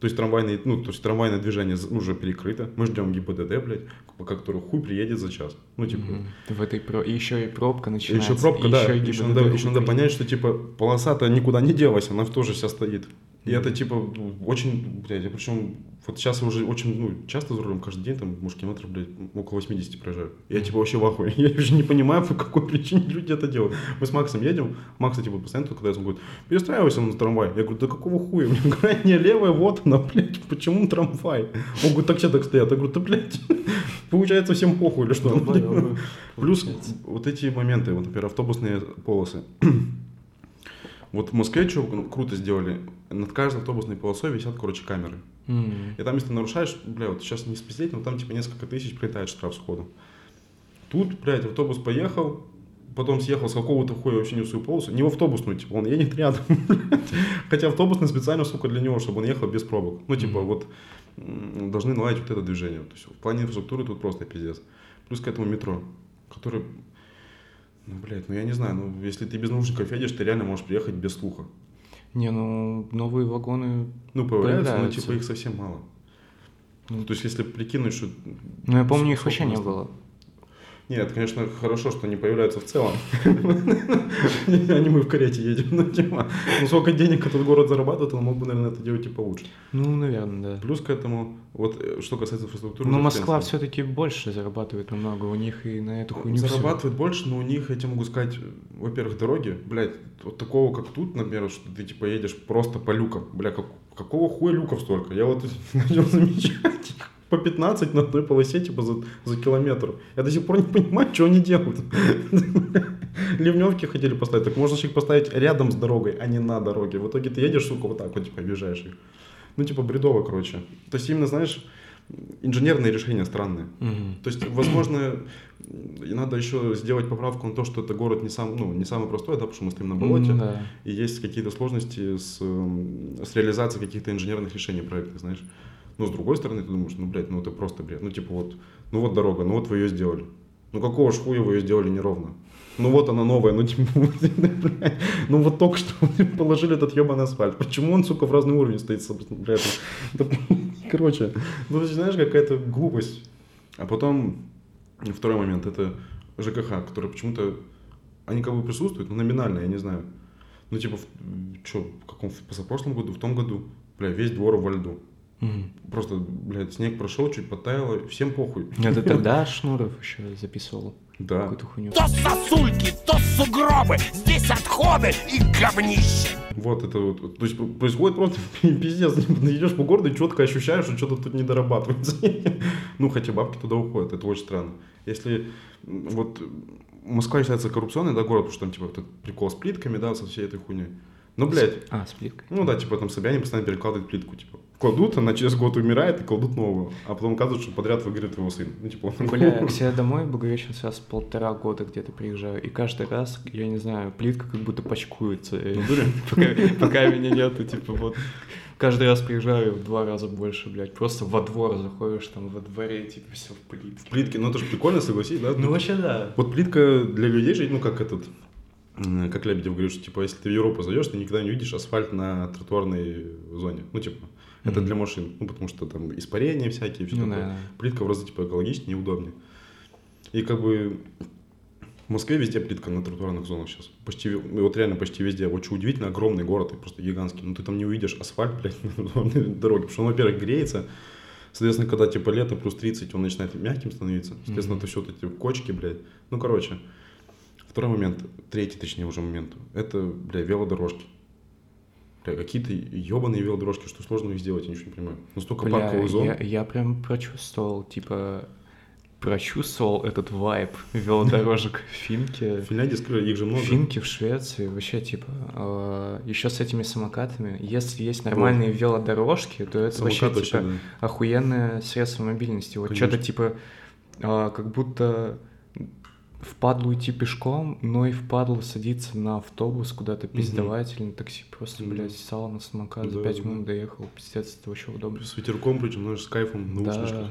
то есть трамвайный, ну, то есть трамвайное движение уже перекрыто, мы ждем ГИБДД, блядь, по который хуй приедет за час. Ну, типа, Мгм. В этой про... и еще и пробка и начинается. еще пробка, и да, еще и еще надо, еще надо понять, что, типа, полоса-то никуда не делась, она тоже вся стоит. И это, типа, ну, очень, блядь, я причем, вот сейчас я уже очень, ну, часто за рулем, каждый день, там, может, километров, блядь, около 80 проезжаю. Я, типа, вообще в ахуе. [laughs] Я уже не понимаю, по какой причине люди это делают. Мы с Максом едем, Макс, типа, постоянно когда я говорит, перестраивайся на трамвай. Я говорю, да какого хуя? У меня крайняя левая, вот она, блядь, почему трамвай? Он говорит, так все так стоят. Я говорю, да, блядь, [laughs] получается всем похуй или что? [laughs] Плюс вот эти моменты, вот, например, автобусные полосы. [clears throat] Вот в Москве что круто сделали, над каждой автобусной полосой висят, короче, камеры. М. И там, если ты нарушаешь, бля, вот сейчас не спиздеть, но там типа несколько тысяч прилетает штраф сходу. Тут, блядь, автобус поехал, потом съехал с какого-то хуя вообще не в свою полосу, не в автобусную, типа, он едет рядом. Хотя автобусный специально, сука, для него, чтобы он ехал без пробок. Ну, типа, Мгм. вот должны наладить вот это движение. То есть в плане инфраструктуры тут просто пиздец. Плюс к этому метро, который, ну, блядь, ну я не знаю, ну, если ты без наушников едешь, ты реально можешь приехать без слуха. Не, ну, новые вагоны... Ну, появляются, но типа их совсем мало. Ну, то есть, если прикинуть, что... Ну, я помню, их вообще не было. Нет, конечно, хорошо, что они появляются в целом. [laughs] Не мы в карете едем. Ну, типа, ну, сколько денег этот город зарабатывает, он мог бы, наверное, это делать и получше. Ну, наверное, да. Плюс к этому, вот э, что касается инфраструктуры... Но Москва все-таки больше зарабатывает намного. У них и на эту хуйню. Зарабатывает больше, но у них, я тебе могу сказать, во-первых, дороги, блядь, вот такого, как тут, например, что ты, типа, едешь просто по люкам. Бля, как, какого хуя люков столько? Я вот [laughs] начал замечать по 15 на одной полосе, типа, за, за километр. Я до сих пор не понимаю, что они делают. [laughs] Ливневки хотели поставить, так можно же их поставить рядом с дорогой, а не на дороге. В итоге ты едешь, сука, вот так вот, типа, объезжаешь их. Ну, типа, бредово, короче. То есть, именно, знаешь, инженерные решения странные. Мгм. То есть, возможно, и надо еще сделать поправку на то, что это город не, сам, ну, не самый простой, да, потому что мы стоим на болоте, М, Да. и есть какие-то сложности с, с реализацией каких-то инженерных решений проекта, знаешь. Но с другой стороны, ты думаешь, ну, блядь, ну это просто бред. Ну, типа вот, ну вот дорога, ну вот вы ее сделали. Ну какого ж хуя вы ее сделали неровно? Ну вот она новая, ну типа, [laughs] блядь, ну вот только что [laughs] положили этот ебаный асфальт. Почему он, сука, в разный уровень стоит? блядь? [laughs] Короче, ну знаешь, какая-то глупость. А потом второй момент, это ЖКХ, который почему-то, они как бы присутствуют, но номинально, я не знаю. Ну типа, что, в каком, в позапрошлом году, в том году, бля, весь двор во льду. Мгм. Просто, блядь, снег прошел, чуть подтаяло, всем похуй. Это [laughs] тогда Шнуров еще записывал Да. какую-то хуйню. То сосульки, то сугробы, здесь отходы и говнище. Вот это вот. То есть происходит просто [laughs] пиздец. Ты идешь по городу и четко ощущаешь, что что-то тут не дорабатывается. [laughs] Ну, хотя бабки туда уходят, это очень странно. Если вот Москва считается коррупционной, да, город, потому что там типа этот прикол с плитками, да, со всей этой хуйней. Ну, блядь, А, с плиткой. ну да, типа там Собянин постоянно перекладывает плитку, типа. Кладут, она через год умирает и кладут новую. А потом оказывается, что подряд выгорит его сын. Ну, типа, он- Бля, [laughs] к себе домой в Благовещенск раз полтора года где-то приезжаю, и каждый раз, я не знаю, плитка как будто почкуется. И [laughs] пока, меня нету, типа вот каждый раз приезжаю в два раза больше, блядь. Просто во двор заходишь, там во дворе, типа все в плитке. Плитки, ну это же прикольно, согласись, да? Ну вообще да. Вот плитка для людей же, ну как этот, как Лебедев говорит, что типа если ты в Европу зайдешь, ты никогда не увидишь асфальт на тротуарной зоне. Ну типа, это для машин, ну потому что там испарения всякие, все Ну такое. да. Плитка в разы типа экологичнее и удобнее. И как бы в Москве везде плитка на тротуарных зонах сейчас. Почти, ве- вот реально почти везде. Очень удивительно, огромный город, и просто гигантский. Но ты там не увидишь асфальт, [laughs] блядь, на дороге. Потому что он, во-первых, греется. Соответственно, когда типа лето плюс 30, он начинает мягким становиться. Соответственно, Мгм. это все вот эти кочки, блядь. Ну, короче. Второй момент, третий, точнее, уже момент. Это, бля, велодорожки. Бля, какие-то ебаные велодорожки, что сложно их сделать, я ничего не понимаю. Ну, столько Бля, парковых зон. я, я прям прочувствовал, типа, прочувствовал этот вайб велодорожек в Финке. В Финляндии сказали, их же много. Финки в Швеции, вообще, типа, еще с этими самокатами, если есть нормальные велодорожки, то это Самокат вообще, вообще, типа, да. охуенное средство мобильности. Вот что-то, типа, а, как будто впадлу идти пешком, но и впадлу садиться на автобус куда-то пиздовать или на такси. Просто, Мгм. блядь, на самокат, за Да, пять да. минут доехал. Пиздец, это вообще удобно. С ветерком, причем, знаешь, с кайфом, на Да.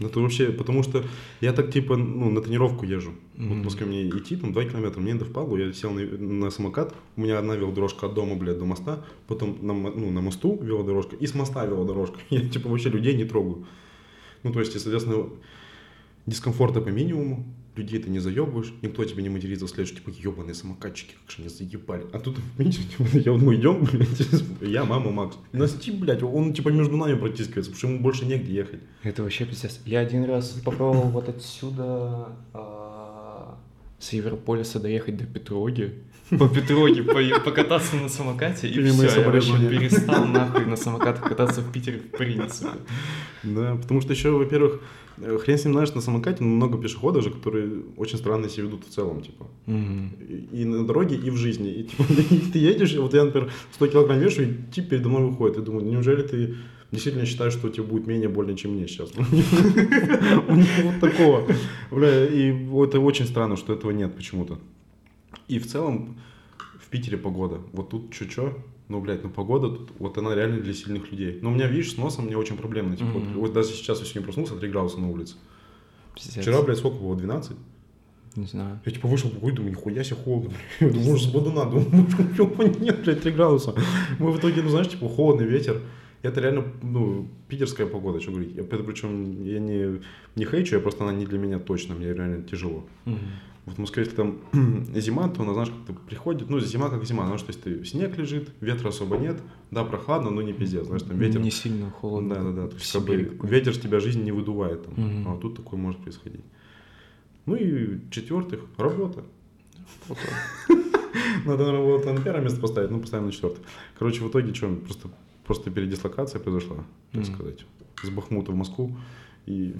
Ну, Это вообще, потому что я так, типа, ну, на тренировку езжу. Вот в Москве мне идти, там, 2 километра, мне до впадлу, я сел на, на самокат, у меня одна велодорожка от дома, блядь, до моста, потом на, ну, на мосту велодорожка и с моста велодорожка. [laughs] Я, типа, вообще людей не трогаю. Ну, то есть, и, соответственно, дискомфорта по минимуму, людей ты не заебываешь, никто тебе не матерится вслед, что, типа, ебаные самокатчики, как же они заебали. А тут, [laughs] видите, типа, я, мы идем, [laughs] блядь, я, мама, Макс. Нас, типа, блядь, он, типа, между нами протискивается, потому что ему больше негде ехать. Это вообще пиздец. Я один раз попробовал вот отсюда а, с Европолиса доехать до Петроги. По Петроге по- покататься на самокате, и все, я вообще перестал нахуй на самокатах кататься в Питере в принципе. Да, потому что еще, во-первых, э, хрен с ним знаешь, на самокате много пешеходов же, которые очень странно себя ведут в целом, типа. И, и на дороге, и в жизни. И, типа, и [laughs] ты едешь, и вот я, например, 100 килограмм вешу, и тип передо мной выходит. И думаю, неужели ты действительно считаешь, что тебе будет менее больно, чем мне сейчас? [laughs] У него вот такого. Бля, и это очень странно, что этого нет почему-то. И в целом в Питере погода. Вот тут чё-чё, ну, блядь, ну погода тут, вот она реально для сильных людей. Но у меня, видишь, с носом мне очень проблемно. Типа, вот, Мгм. вот даже сейчас я сегодня проснулся, 3 градуса на улице. Пиздец. Вчера, блядь, сколько было? 12? Не знаю. Я типа вышел покурить, думаю, нихуя себе холодно. Я думаю, может, с бодуна, думаю, нет, блядь, 3 градуса. Мы в итоге, ну, знаешь, типа, холодный ветер. Это реально, ну, питерская погода, что говорить. Я, причем, я не, не хейчу, я просто она не для меня точно, мне реально тяжело. Вот в Москве, если там [clears throat] зима, то она, знаешь, как-то приходит, ну, зима как зима, знаешь, то есть ты, снег лежит, ветра особо нет, да, прохладно, но не пиздец, знаешь, там ветер. Не сильно холодно. Да, да, да. То есть, как бы, ветер с тебя жизнь не выдувает там. Мгм. А вот тут такое может происходить. Ну и в-четвертых, работа. [laughs] Надо на работу на первое место поставить, ну поставим на четвертое. Короче, в итоге что, просто, просто передислокация произошла, так Мгм. сказать. С Бахмута в Москву. И...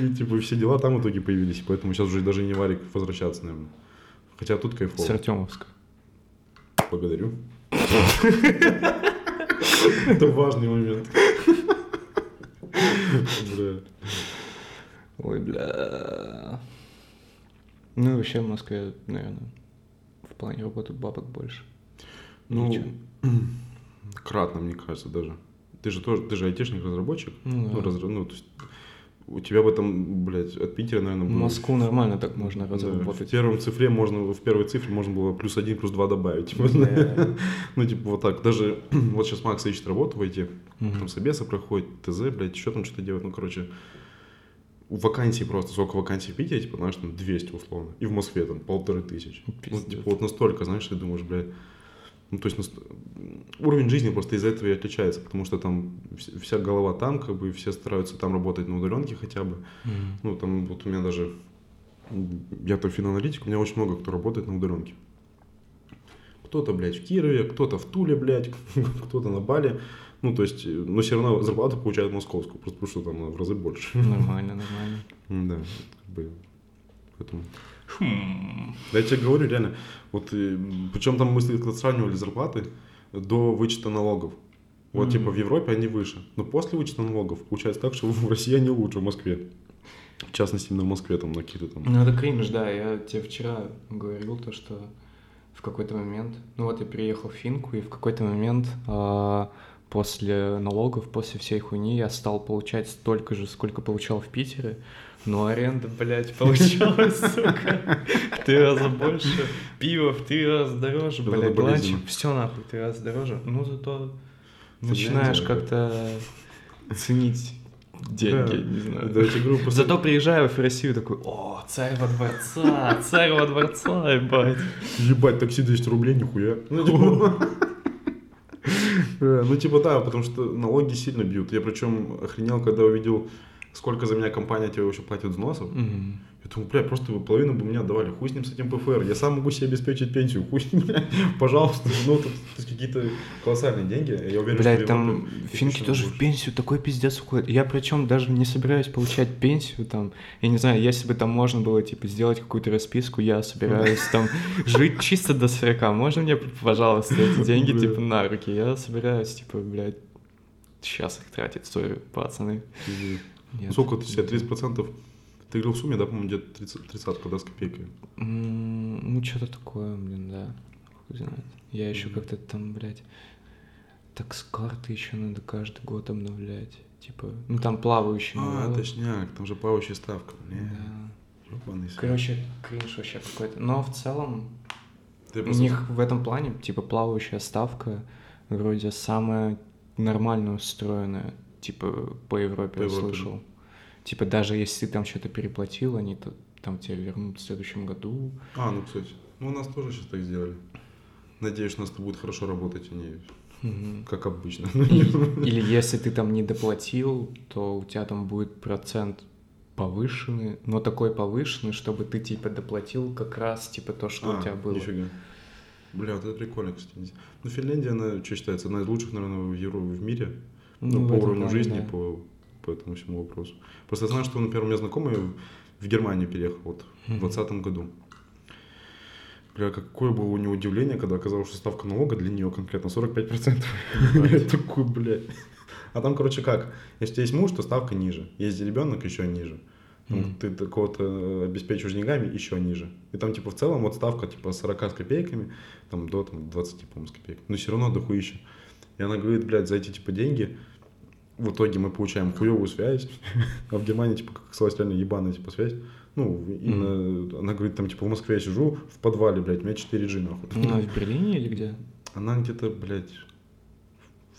И типа все дела там в итоге появились, поэтому сейчас уже даже не варик возвращаться, наверное. Хотя тут С кайфово. Артемовска. Благодарю. Это важный момент. Бля. Ой, бля. Ну и вообще в Москве, наверное, плане работы бабок больше. Ну, Ничего. [clears throat] кратно, мне кажется, даже. Ты же тоже, ты же айтишник-разработчик. Ну, Ну, да. разра- ну, то есть, у тебя в этом, блядь, от Питера, наверное, было... Москву нормально так можно Да, разработать. в первом цифре можно, в первой цифре можно было плюс один, плюс два добавить. Да. [laughs] Ну, типа, вот так. Даже [clears throat] вот сейчас Макс ищет работу в IT, Мгм. там собесы проходит, ТЗ, блядь, еще там что-то делать. Ну, короче, вакансий просто, сколько вакансий в Питере, типа, знаешь, там 200 условно. И в Москве там полторы тысячи. Ну, типа, вот настолько, знаешь, ты думаешь, блядь, ну, то есть наст- уровень жизни просто из-за этого и отличается, потому что там вс- вся голова там, как бы все стараются там работать на удаленке хотя бы. Мгм. Ну, там вот у меня даже, м, я то финаналитик, у меня очень много кто работает на удаленке. Кто-то, блядь, в Кирове, кто-то в Туле, блядь, [laughs] кто-то на Бали. Ну, то есть, э, но все равно зарплату получают московскую, просто потому что там в разы больше. Нормально, нормально. [laughs] Да, как бы Поэтому... Хм. Да я тебе говорю, реально, вот, причем там мы сравнивали зарплаты до вычета налогов. Вот, типа, в Европе они выше. Но после вычета налогов получается так, что [laughs] в России они лучше, в Москве. В частности, именно в Москве, там, на какие-то там... Ну, это кринж, да. Я тебе вчера говорил то, что в какой-то момент... Ну, вот я переехал в Финку, и в какой-то момент а, после налогов, после всей хуйни я стал получать столько же, сколько получал в Питере, но аренда, блядь, [laughs] получалась, сука, в три раза больше, пиво в три раза дороже, блядь, ланчик, все нахуй в три раза дороже. Ну, зато начинаешь как-то ценить деньги, Да, не знаю. да, говорю, после- Зато приезжаю в Россию такой, о, царь во дворца, царь во дворца, ебать. Ебать, такси 200 рублей, нихуя. Ну, типа, ну, типа, да, потому что налоги сильно бьют. Я причем охренел, когда увидел, сколько за меня компания тебе вообще платит взносов. Я думаю, бля, просто вы половину бы мне отдавали. Хуй с ним с этим ПФР. Я сам могу себе обеспечить пенсию. Хуй с ним. [laughs] Пожалуйста. Ну, то есть какие-то колоссальные деньги. Я уверен, Блядь, что там финки тоже в пенсию такой пиздец уходит. Я причем даже не собираюсь получать пенсию там. Я не знаю, если бы там можно было, типа, сделать какую-то расписку, я собираюсь [laughs] там жить чисто до 40. Можно мне, пожалуйста, эти деньги, типа, на руки? Я собираюсь, типа, блядь, сейчас их тратить, сори, пацаны. Сколько ты себе? 30%? Ты говорил в сумме, да, по-моему, где-то 30, 30 да, с копейкой. Ну, что-то такое, блин, да. Хуй знает. Я еще как-то там, блядь, так с карты еще надо каждый год обновлять. Типа, ну там плавающий. А, налог. точняк, там же плавающая ставка. Бля, Да. свет. Короче, кринж вообще какой-то. Но в целом Ты у просто- них в этом плане, типа, плавающая ставка вроде самая нормально устроенная, типа, по Европе, По я Европе, слышал. Типа, даже если ты там что-то переплатил, они то, там тебе вернут в следующем году. А, ну, кстати. Ну, у нас тоже сейчас так сделали. Надеюсь, у нас это будет хорошо работать, а не Мгм. как обычно. Или если ты там не доплатил, то у тебя там будет процент повышенный, но такой повышенный, чтобы ты типа доплатил как раз типа то, что А, у тебя было. Нифига. Бля, вот это прикольно, кстати. Ну, Финляндия, она, что считается, одна из лучших, наверное, в, Евро, в мире. Ну, в по уровню плане, жизни, да. по, по этому всему вопросу. Просто я знаю, что, например, у меня знакомый в Германию переехал вот в Мгм. 2020 году. Бля, какое было у него удивление, когда оказалось, что ставка налога для нее конкретно 45%. Я такой, блядь. А там, короче, как? Если есть муж, то ставка ниже. Есть ребенок, еще ниже. Там Мгм. Ты такого-то обеспечиваешь деньгами, еще ниже. И там, типа, в целом, вот ставка, типа, 40 с копейками, там, до там, 20, по-моему, с копейками. Но все равно дохуища. И она говорит, блядь, за эти, типа, деньги в итоге мы получаем хуевую связь, [laughs] а в Германии, типа, как оказалось, реально ебаная, типа, связь. Ну, именно, она говорит, там, типа, в Москве я сижу, в подвале, блядь, у меня 4G, нахуй. Ну, а в Берлине или где? Она где-то, блядь,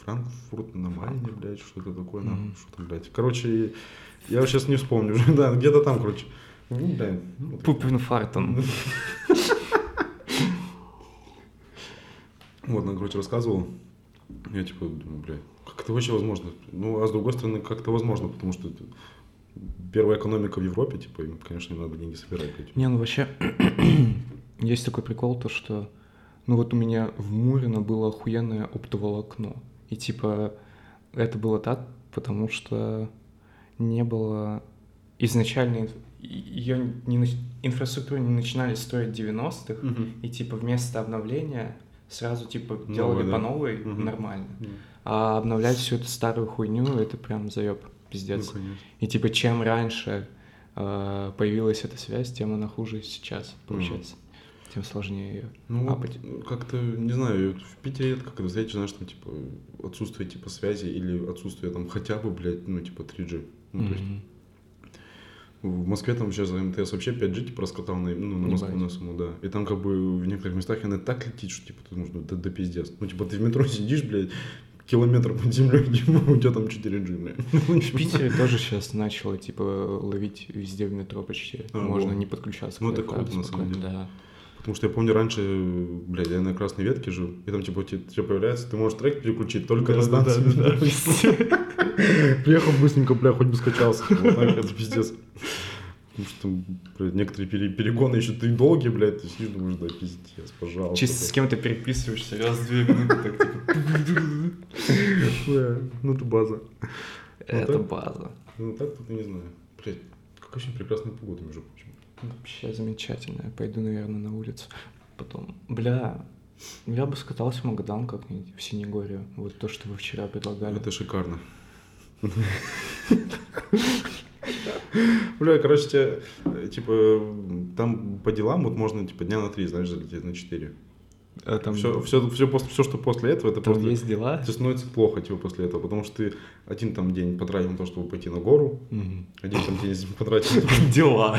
Франкфурт на Майне, блядь, что-то такое, нахуй, Мгм. что там, блядь. Короче, я сейчас не вспомню уже, [laughs] да, где-то там, короче. Ну, блядь. ну, вот Пупенфартен. [laughs] Вот, она, короче, рассказывала. Я типа думаю, блядь, как это вообще возможно? Ну, а с другой стороны, как это возможно, потому что это первая экономика в Европе, типа, им, конечно, не надо деньги собирать. Не, ну вообще, [clears throat] есть такой прикол, то что, ну вот у меня в Мурино было охуенное оптоволокно. И типа, это было так, потому что не было изначально ее не, инфраструктуру не начинали строить в 90-х, и типа вместо обновления сразу типа делали да. по новой Мгм. нормально. Ну, А обновлять всю эту старую хуйню, это прям заеб, пиздец. Ну, конечно. И типа чем раньше э, появилась эта связь, тем она хуже сейчас получается. Тем сложнее ее. Ну, как-то, не знаю, в Питере это как-то, знаете, знаешь, там, типа, отсутствие, типа, связи или отсутствие, там, хотя бы, блядь, ну, типа, 3G. Ну, то есть, в Москве там сейчас МТС вообще 5G, типа, раскатал на, ну, на Москву на саму, да. И там, как бы, в некоторых местах она так летит, что, типа, ты думаешь, ну, да, да пиздец. Ну, типа, ты в метро сидишь, блядь, километр под землей, у тебя там 4G, [laughs] блядь. В Питере тоже сейчас начало типа ловить везде в метро почти. А, Можно вот. не подключаться. Ну, это круто, на самом деле. Да. Потому что я помню раньше, блядь, я на Красной Ветке жил, и там, типа, тебе, появляется, ты можешь трек переключить только на станции. [laughs] Приехал быстренько, бля, хоть бы скачался. Вот так, это пиздец. Потому что блядь, некоторые пере- перегоны еще ты долгие, блядь, ты сидишь, думаешь, да, пиздец, пожалуйста. Чисто с кем-то переписываешься, раз в две минуты, так типа, Ну, это база. это так? база. Ну, так тут я не знаю. Блядь, какая очень прекрасная погода, между прочим. Вообще замечательно. Я пойду, наверное, на улицу. Потом, бля, я бы скатался в Магадан как-нибудь, в Синегорию. Вот то, что вы вчера предлагали. Это шикарно. [laughs] Бля, короче, э, типа, там по делам вот можно, типа, дня на три, знаешь, залететь на четыре. А там, Все, все, все, после, все, что после этого, это там просто... есть дела? Тебе становится плохо, типа, после этого, потому что ты один там день потратил на то, чтобы пойти на гору, Мгм. один там день [laughs] потратил [laughs] Дела.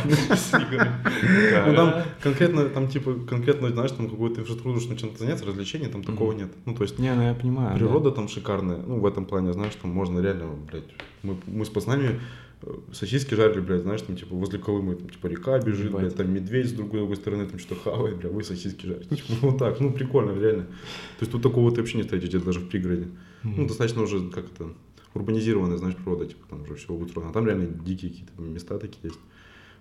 Ну, там конкретно, там, типа, конкретно, знаешь, там какой-то инфраструктурой что чем-то заняться, развлечений там такого нет. Ну, то есть, Не, ну я понимаю. да. природа там шикарная, ну, в этом плане, знаешь, там можно реально, блядь, мы, мы с пацанами сосиски жарили, блядь, знаешь, там, типа, возле Колымы, там, типа, река бежит, блядь, там медведь с другой, другой стороны, там, что-то хавает, бля, вы сосиски жарите. [laughs] Типа, вот так, ну, прикольно, реально. То есть, тут такого ты вообще не встретите даже в пригороде. Ну, достаточно уже, как это, урбанизированная, знаешь, природа, типа, там уже все устроено. А там реально дикие какие-то места такие есть.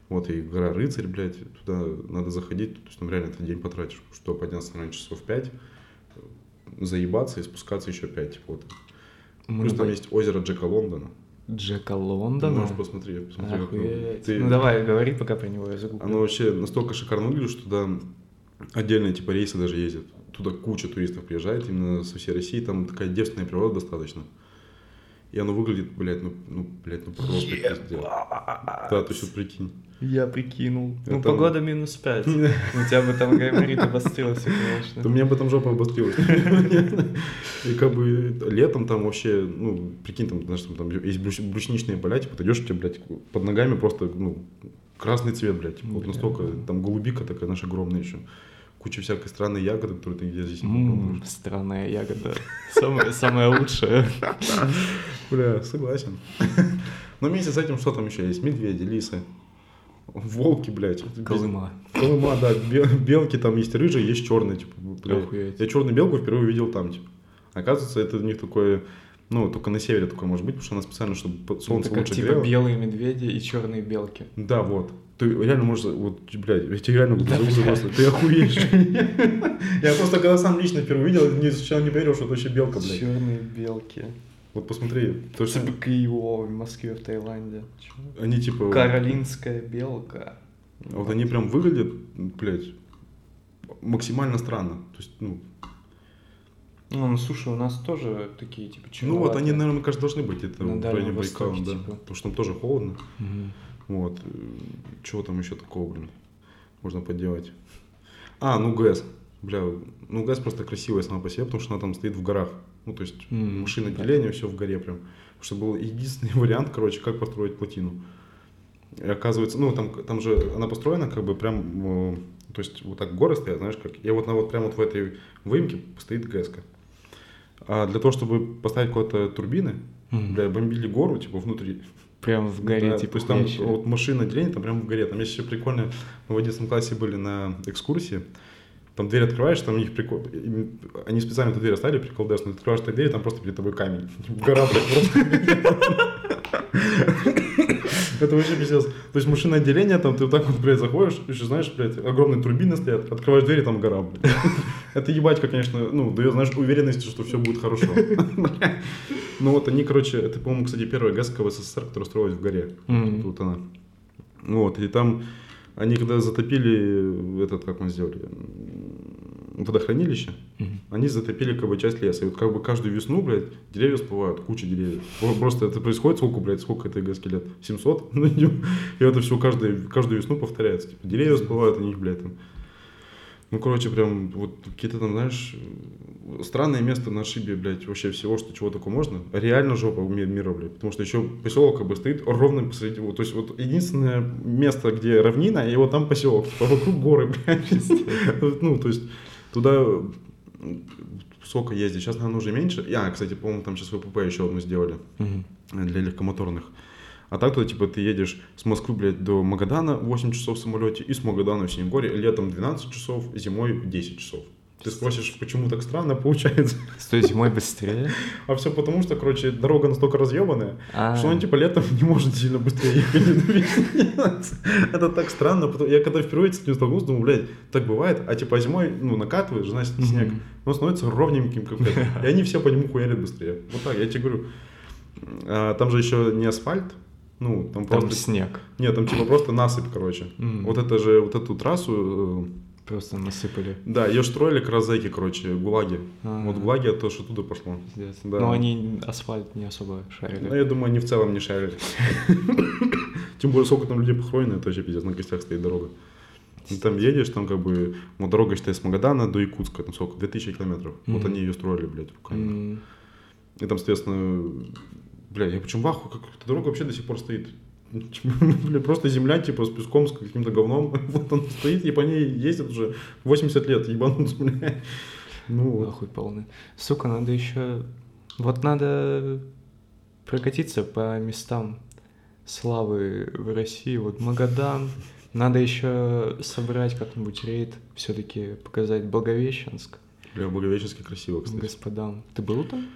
Вот, и гора Рыцарь, блядь, туда надо заходить, то есть там реально ты день потратишь, чтобы подняться наверное, часов 5, заебаться и спускаться еще 5, типа, вот. Мы Плюс там есть озеро Джека Лондона. Джека Ты Лондона. можешь посмотри, как оно. Охуеть. Ты- Ну давай, говори пока про него, я загуглю. Оно вообще настолько шикарно выглядит, что туда отдельные типа рейсы даже ездят. Туда куча туристов приезжает именно со всей России, там такая девственная природа достаточно. И оно выглядит, блядь, ну, ну блядь, ну просто пиздец. Да, ты что прикинь. Я прикинул. Ну, Это- погода минус 5. [laughs] У тебя бы там гайморит обострился, То конечно. у меня бы там жопа обострилась. И как бы летом там вообще, ну, прикинь, там, знаешь, там, есть брусничные поля, типа, ты идешь, у тебя, блядь, под ногами просто, ну, красный цвет, блядь, вот настолько, там голубика такая наша огромная еще. Куча всякой странной ягоды, которую ты нигде здесь не попробуешь. странная ягода. Самая, самая лучшая. Бля, согласен. [laughs] Но вместе с этим что там еще есть? Медведи, лисы, волки, блядь. Колыма. Колыма, да, бе- белки там есть рыжие, есть черные, типа, блядь. Охуеть. Я черную белку впервые увидел там, типа. Оказывается, это у них такое, ну, только на севере такое может быть, потому что она специально, чтобы солнце Это как лучше типа грело. белые медведи и черные белки. Да, вот. Ты реально можешь, вот, блядь, я тебе реально буду Да, просто, ты охуеешь. [laughs] Я просто, когда сам лично впервые видел, не, сначала не поверил, что это вообще белка, блядь. Черные белки. Вот посмотри, то есть Типа Киево в Москве, в Таиланде. Чё? они типа... Каролинская белка. Вот они прям выглядят, блядь, максимально странно. То есть, ну, Ну, ну, слушай, у нас тоже такие, типа, ну вот они, наверное, кажется, должны быть. Это в районе Байкала, да. типа. Потому что там тоже холодно. Мгм. Вот. Чего там еще такого, блин, можно поделать? А, ну ГЭС. Бля, ну ГЭС просто красивая сама по себе, потому что она там стоит в горах. Ну, то есть М, машиноделение, все в горе прям. Потому что был единственный [laughs] вариант, короче, как построить плотину. И оказывается, ну, там, там же она построена как бы прям, э, то есть вот так горы стоят, знаешь, как. И вот, на, вот прям вот в этой выемке стоит ГЭСка. А для того, чтобы поставить куда-то турбины, Мгм. бля, бомбили гору, типа, внутри. Прям в горе, Да, типа, то есть там вот машина отделения, там прям в горе. Там еще прикольно, мы в 11 классе были на экскурсии, там дверь открываешь, там у них прикол... Они специально эту дверь оставили, прикол дэс, но ты открываешь эту дверь, там просто перед тобой камень. [laughs] Гора, блядь, просто. [laughs] Это вообще пиздец. То есть машина отделения, там ты вот так вот, блядь, заходишь, еще знаешь, блядь, огромные турбины стоят, открываешь дверь, и там гора, блядь. [laughs] Это ебать, как, конечно, ну, дает, знаешь, уверенности, что все будет хорошо. Ну вот они, короче, это, по-моему, кстати, первая ГЭСка в СССР, которая строилась в горе. Тут она. Вот, и там они когда затопили этот, как мы сделали, водохранилище, Мгм. они затопили как бы часть леса. И вот как бы каждую весну, блядь, деревья всплывают, куча деревьев. Про- Просто это происходит сколько, блядь, сколько этой ГЭСки лет? 700? [laughs] Ну, и это все каждую, каждую весну повторяется. Типа, деревья всплывают, они их, блядь, там. Ну, короче, прям вот какие-то там, знаешь, странное место на шибе, блядь, вообще всего, что чего только можно. Реально жопа мира, блядь. Потому что еще поселок как бы стоит ровно посреди. Вот, то есть вот единственное место, где равнина, и вот там поселок. Типа вокруг горы, [laughs] блядь. Ну, то есть туда сколько ездить. Сейчас, наверное, уже меньше. Я, кстати, по-моему, там сейчас ВПП еще одну сделали для легкомоторных. А так, то, типа, ты едешь с Москвы, блядь, до Магадана 8 часов в самолете, и с Магадана в Синегоре летом 12 часов, зимой 10 часов. Ты спросишь, почему так странно получается? Стой, зимой быстрее. А все потому, что, короче, дорога настолько разъебанная, А, что он, типа, летом не может сильно быстрее ехать. [laughs] Это так странно. Я когда впервые с этим столкнулся, думаю, блядь, так бывает. А, типа, зимой, ну, накатывает, значит, снег. Он становится ровненьким какой-то. [laughs] И они все по нему хуярят быстрее. Вот так, я тебе говорю. А, Там же еще не асфальт, Ну, там Там просто... снег. Нет, там типа просто насыпь, короче. М. Вот это же, вот эту трассу, Просто насыпали. э, да, ее строили зэки, короче, гулаги. А. Вот гулаги это тоже оттуда пошло. Да. Но они асфальт не особо шарили. Ну, я думаю, они в целом не шарили. [laughs] Тем более, сколько там людей похоронено, это вообще пиздец, на костях стоит дорога. Ну, там едешь, там как бы, вот дорога, считай, с Магадана до Якутска, там сколько, 2000 километров. Вот они ее строили, блядь, руками. М, И там, соответственно, блядь, я почему в ахуе, как эта дорога вообще до сих пор стоит. Ну, типа, [laughs] Бля, просто земля, типа, с песком, с каким-то говном. [laughs] Вот он стоит, и по ней ездят уже 80 лет, ебанутся, [laughs] бля. Ну, вот. Нахуй полный. Сука, надо еще... Вот надо прокатиться по местам славы в России. Вот Магадан. Надо еще собрать как-нибудь рейд, все-таки показать Благовещенск Бля, в Благовещенске красиво, кстати. господам. Ты был там?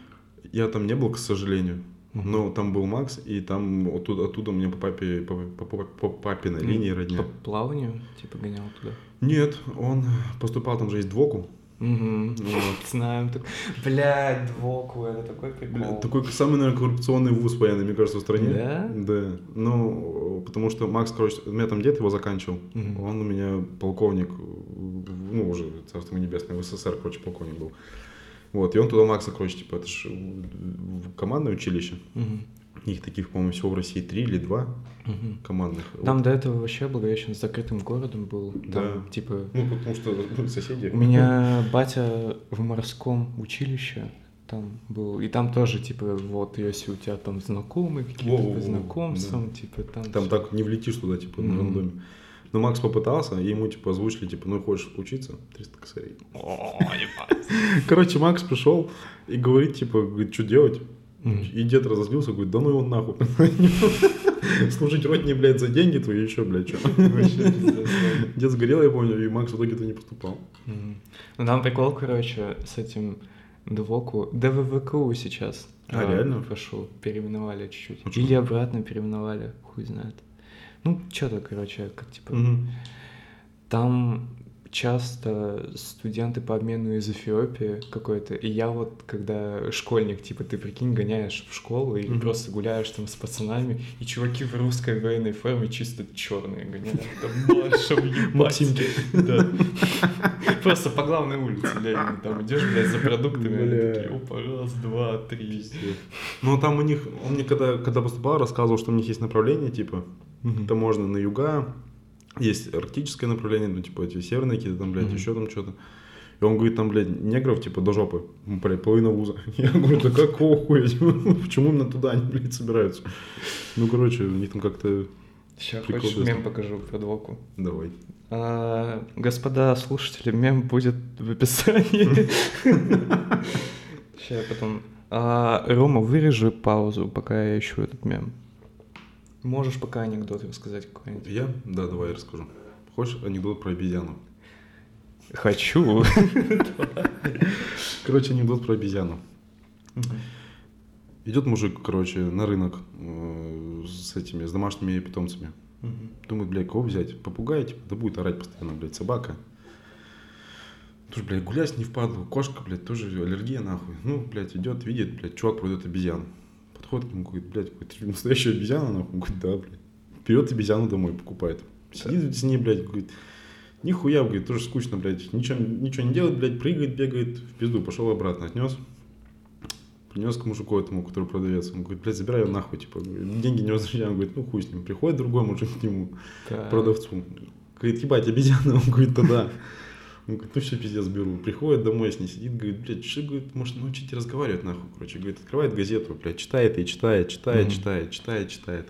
Я там не был, к сожалению. Но там был Макс, и там оттуда, оттуда мне по папе, по, по- по- папиной линии родня. По плаванию, типа, гонял туда? Нет, он поступал, там же есть двоку. Угу. Вот. [laughs] Знаем. Так... Блядь, Двоку, это такой Бля, прикол. такой самый, наверное, коррупционный вуз военный, мне кажется, в стране. Да? Да. Ну, потому что Макс, короче, у меня там дед его заканчивал. Он у меня полковник, ну, уже, царство небесное, в СССР, короче, полковник был. Вот, и он туда Макса, короче, типа, это же командное училище. Мгм. Их таких, по-моему, всего в России три или два Мгм. командных. Там Вот. до этого вообще Благовещенск закрытым городом был. Там, Да. типа, Ну, потому что [laughs] соседи. у меня батя в морском училище там был, и там тоже, типа, вот, если у тебя там знакомые какие-то по знакомствам, типа, там... Там всё. так не влетишь туда, типа, на рандоме. Но Макс попытался, и ему, типа, озвучили, типа, ну, хочешь учиться? 300 косарей. [laughs] Короче, Макс пришел и говорит, типа, говорит, что делать? И дед разозлился, говорит, да ну его нахуй. [laughs] Служить родне, блядь, за деньги твои еще, блядь, что? [laughs] Дед сгорел, я помню, и Макс в итоге-то не поступал. Ну там прикол, короче, с этим ДВОКу, ДВВКУ сейчас. А, реально? Прошу, переименовали чуть-чуть. Или обратно переименовали, хуй знает. Ну, что-то, короче, как типа... Мгм. Там часто студенты по обмену из Эфиопии какой-то, и я вот, когда школьник, типа, ты прикинь, гоняешь в школу и Мгм. просто гуляешь там с пацанами, и чуваки в русской военной форме чисто черные гоняют. Там маршем. Максимки. Да. Просто по главной улице, блядь, там идешь, блядь, за продуктами, они такие, опа, раз, два, три. Ну, там у них, он мне когда, когда поступал, рассказывал, что у них есть направление, типа, Мгм. это можно на юга, есть арктическое направление, ну, типа, эти северные какие-то там, блядь, Мгм. еще там что-то. И он говорит, там, блядь, негров, типа, до жопы, М, блядь, половина вуза. [laughs] Я говорю, да какого хуя? Почему именно туда они, блядь, собираются? Ну, короче, у них там как-то... Сейчас хочешь мем покажу про двоку? Давай. А, господа слушатели, мем будет в описании. [laughs] Сейчас я потом... А, Рома, вырежи паузу, пока я ищу этот мем. Можешь пока анекдот рассказать какой-нибудь? Я? Да, давай я расскажу. Хочешь анекдот про обезьяну? Хочу. [laughs] Короче, анекдот про обезьяну. Идет мужик, короче, на рынок э, с этими, с домашними питомцами. Думает, блядь, кого взять? Попугай, типа, да будет орать постоянно, блядь, собака. Тоже, блядь, гулять не впадло. Кошка, блядь, тоже аллергия, нахуй. Ну, блядь, идет, видит, блядь, чувак продает обезьяну. Подходит к нему, говорит, блядь, какой ты настоящая обезьяна, нахуй? Он говорит, да, блядь. Берет обезьяну домой, покупает. Сидит с ней, блядь, говорит, нихуя, говорит, тоже скучно, блядь. Ничего, ничего не делает, блядь, прыгает, бегает, в пизду, пошел обратно, отнес. Принес к мужику этому, который продавец. Он говорит, блядь, забирай ее нахуй, типа, говорит, деньги не возвращай. Он говорит, ну хуй с ним. Приходит другой мужик к нему, Так. продавцу. Говорит, ебать, обезьяна. Он говорит, да да. Он говорит, ну все, пиздец, беру. Приходит домой с ней, сидит, говорит, блядь, что, говорит, может научите разговаривать нахуй, короче. Говорит, открывает газету, блядь, читает и читает, читает, Мгм. читает, читает, читает.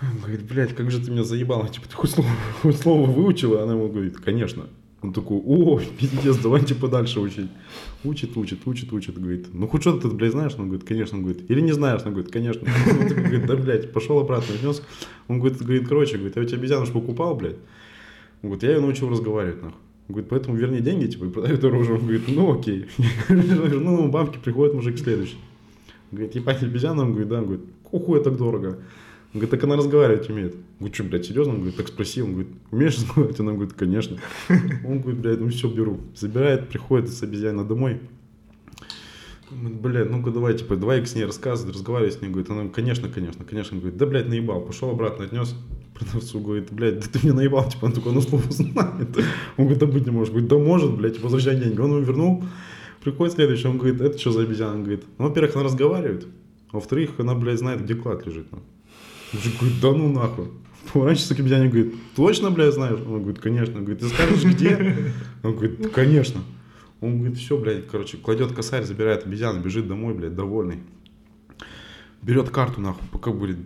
Он говорит, блядь, как же ты меня заебала, типа, ты хоть слово, [laughs] хоть слово выучила? Она ему говорит, конечно. Он такой, о, пиздец, давайте подальше учить. Учит, учит, учит, учит, говорит, ну хоть что-то ты, блядь, знаешь? Он говорит, конечно, он говорит, или не знаешь? Он говорит, конечно. Он такой говорит, да, блядь, пошел обратно, внес. Он говорит, говорит, короче, говорит, я у тебя обезьяну покупал, блядь. Он говорит, я ее научил разговаривать, нахуй. Он говорит, поэтому верни деньги, типа, и продай дороже. Он говорит, ну окей. Ну, бабки, приходит мужик следующий. Он говорит, ебать, обезьяна? Он говорит, да. Он говорит, хуй так дорого. Он говорит, так она разговаривать умеет. Он говорит, что, блядь, серьезно? Он говорит, так спроси. Он говорит, умеешь разговаривать? Она говорит, конечно. Он говорит, блядь, ну все, беру. Забирает, приходит с обезьяной домой. Блядь, ну-ка давай, типа, давай с ней рассказывать, разговаривать с ней. Говорит, она, конечно, конечно, конечно. Говорит, да, блядь, наебал. Пошел обратно, отнес продавцу, говорит, блядь, да ты меня наебал, типа, он такой, ну, слово знает. Он говорит, да быть не может. Говорит, да может, блядь, типа, возвращай деньги. Он ему вернул. Приходит следующий, он говорит, это что за обезьяна? Он говорит, ну, во-первых, она разговаривает, а во-вторых, она, блядь, знает, где клад лежит. нахуй». Мужик говорит, да ну нахуй. Поворачивается к обезьяне, говорит, точно, блядь, знаешь? Он говорит, конечно. Он говорит, ты скажешь, где? Он говорит, конечно. Он говорит, все, блядь, короче, кладет косарь, забирает обезьяну, бежит домой, блядь, довольный. Берет карту, нахуй, пока, говорит,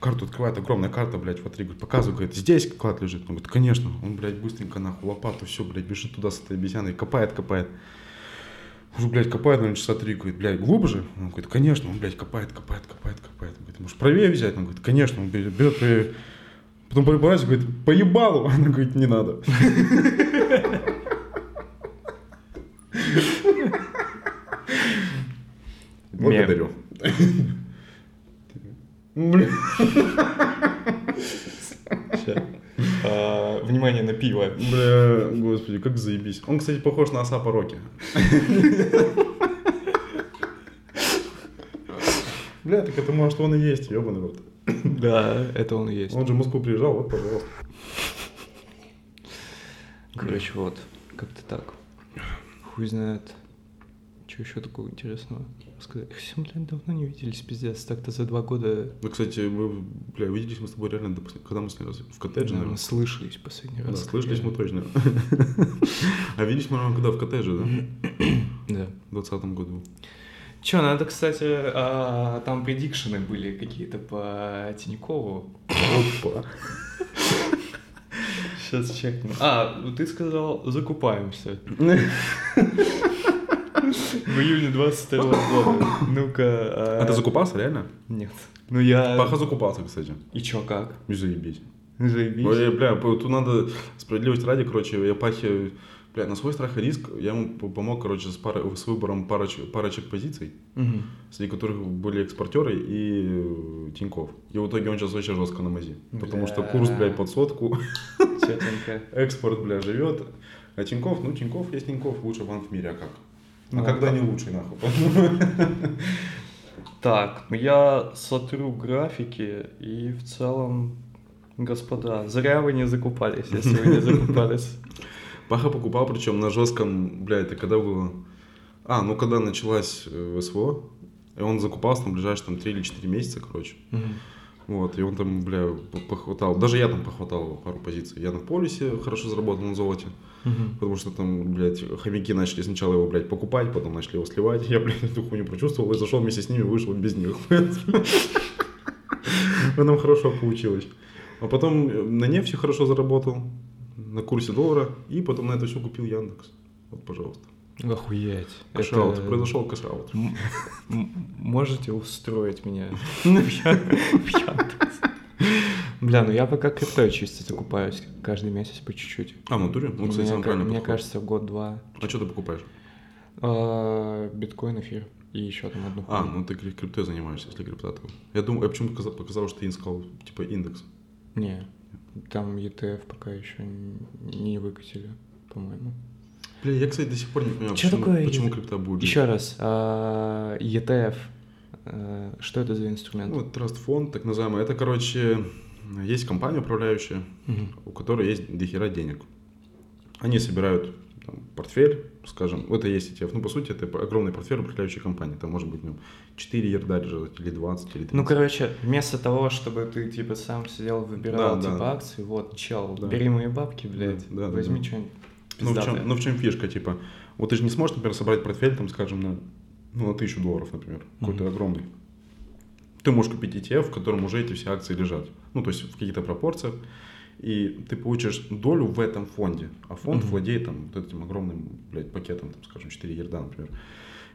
карту открывает, огромная карта, блядь, вот, говорит, показывает, говорит, здесь клад лежит. Он говорит, конечно. Он, блядь, быстренько, нахуй, лопату, все, блядь, бежит туда с этой обезьяной, копает, копает. Уже, блядь, копает, наверное, часа три, говорит, блядь, глубже? Он говорит, конечно, он, блядь, копает, копает, копает, копает. Он говорит, может, правее взять? Он говорит, конечно, он берет, берет правее. Потом поворачивается, говорит, по ебалу. [laughs] Она говорит, не надо. [laughs] Благодарю. Ща. А, Внимание на пиво. Бля, господи, как заебись. Он, кстати, похож на Асапа Роки. Бля, так это может он и есть, ебаный рот. Да, это он и есть. Он же в Москву приезжал, вот, пожалуйста. Короче, вот, как-то так. Хуй знает. Что еще такого интересного сказать? Все, блядь, давно не виделись, пиздец. Так-то за два года, Ну, кстати, мы, бля, виделись мы с тобой реально, допустим, когда мы с ней раз в коттедже, наверное, наверное. слышались последний Да, раз. слышались мы точно. А виделись мы, наверное, когда в коттедже, да? [coughs] Да. В двадцатом году. Че, надо, кстати, а, там предикшены были какие-то по Тинькову. Опа. [laughs] Сейчас чекнем. А, ну ты сказал, закупаемся. В июне 22 года. Ну-ка. А ты закупался, реально? Нет. Ну я... Паха закупался, кстати. И чё, как? Не заебись. Заебись. Ой, бля, тут надо справедливость ради, короче, я Пахе, бля, на свой страх и риск, я ему помог, короче, с, парой, с выбором парочек, парочек позиций, Мгм. среди которых были экспортеры и э, Тиньков. И в итоге он сейчас вообще жестко на мази. Потому что Бля. курс, блядь, под сотку, Чётенько. [laughs] экспорт, бля, живет. А Тиньков, ну, Тиньков есть Тиньков, лучший банк в мире, а как? Ну, А когда не лучший, нахуй. [laughs] Так, ну я сотру графики и в целом, господа, зря вы не закупались, если вы не закупались. Паха покупал, причем на жестком, бля, это когда было... А, ну, когда началась э, СВО, и он закупался там ближайшие там 3 или 4 месяца, короче. Мгм. Вот, и он там, бля, похватал. Даже я там похватал пару позиций. Я на полисе хорошо заработал на золоте. Мгм. Потому что там, блядь, хомяки начали сначала его, блядь, покупать, потом начали его сливать. Я, блядь, эту хуйню прочувствовал и зашел вместе с ними, вышел без них. [laughs] Потом хорошо получилось. А потом э, на нефти хорошо заработал, на курсе доллара, и потом на это все купил Яндекс. Вот, пожалуйста. Охуеть. Cash-out. Это- Произошел cash-out. Можете устроить меня [laughs] в Яндекс? Бля, ну я пока криптой чисто закупаюсь каждый месяц по чуть-чуть. А, в натуре? Ну, кстати, ка- правильно мне кажется, год-два. А что ты покупаешь? А, Биткоин, эфир и еще там одну. А, ну ты крип- криптой занимаешься, если крипта то. Я думаю, я почему-то показал, что ты сказал, типа, индекс. Не, там ETF пока еще не выкатили, по-моему. Бля, я, кстати, до сих пор не понимаю, Чё почему, такое почему E- крипта будет. Еще раз, а, ETF, а, что это за инструмент? Ну, Trust фонд, так называемый. Это, короче, есть компания управляющая, Мгм. у которой есть дохера денег. Они собирают там, портфель, скажем, это есть ETF. Ну, по сути, это огромный портфель управляющей компании. Там может быть в нем 4 ярда лежат, или 20, или 30. Ну, короче, вместо того, чтобы ты, типа, сам сидел, выбирал, Да, типа, да. акции, вот, чел, Да. бери мои бабки, блядь, Да, да, возьми да. что-нибудь Ну в, чем, ну, в чем фишка, типа, вот ты же не сможешь, например, собрать портфель, там, скажем, на, ну, на тысячу долларов, например, какой-то Мгм. огромный. Ты можешь купить ETF, в котором уже эти все акции лежат. Ну, то есть в каких-то пропорциях. И ты получишь долю в этом фонде. А фонд Мгм. владеет там вот этим огромным, блядь, пакетом, там, скажем, 4 ерда, например.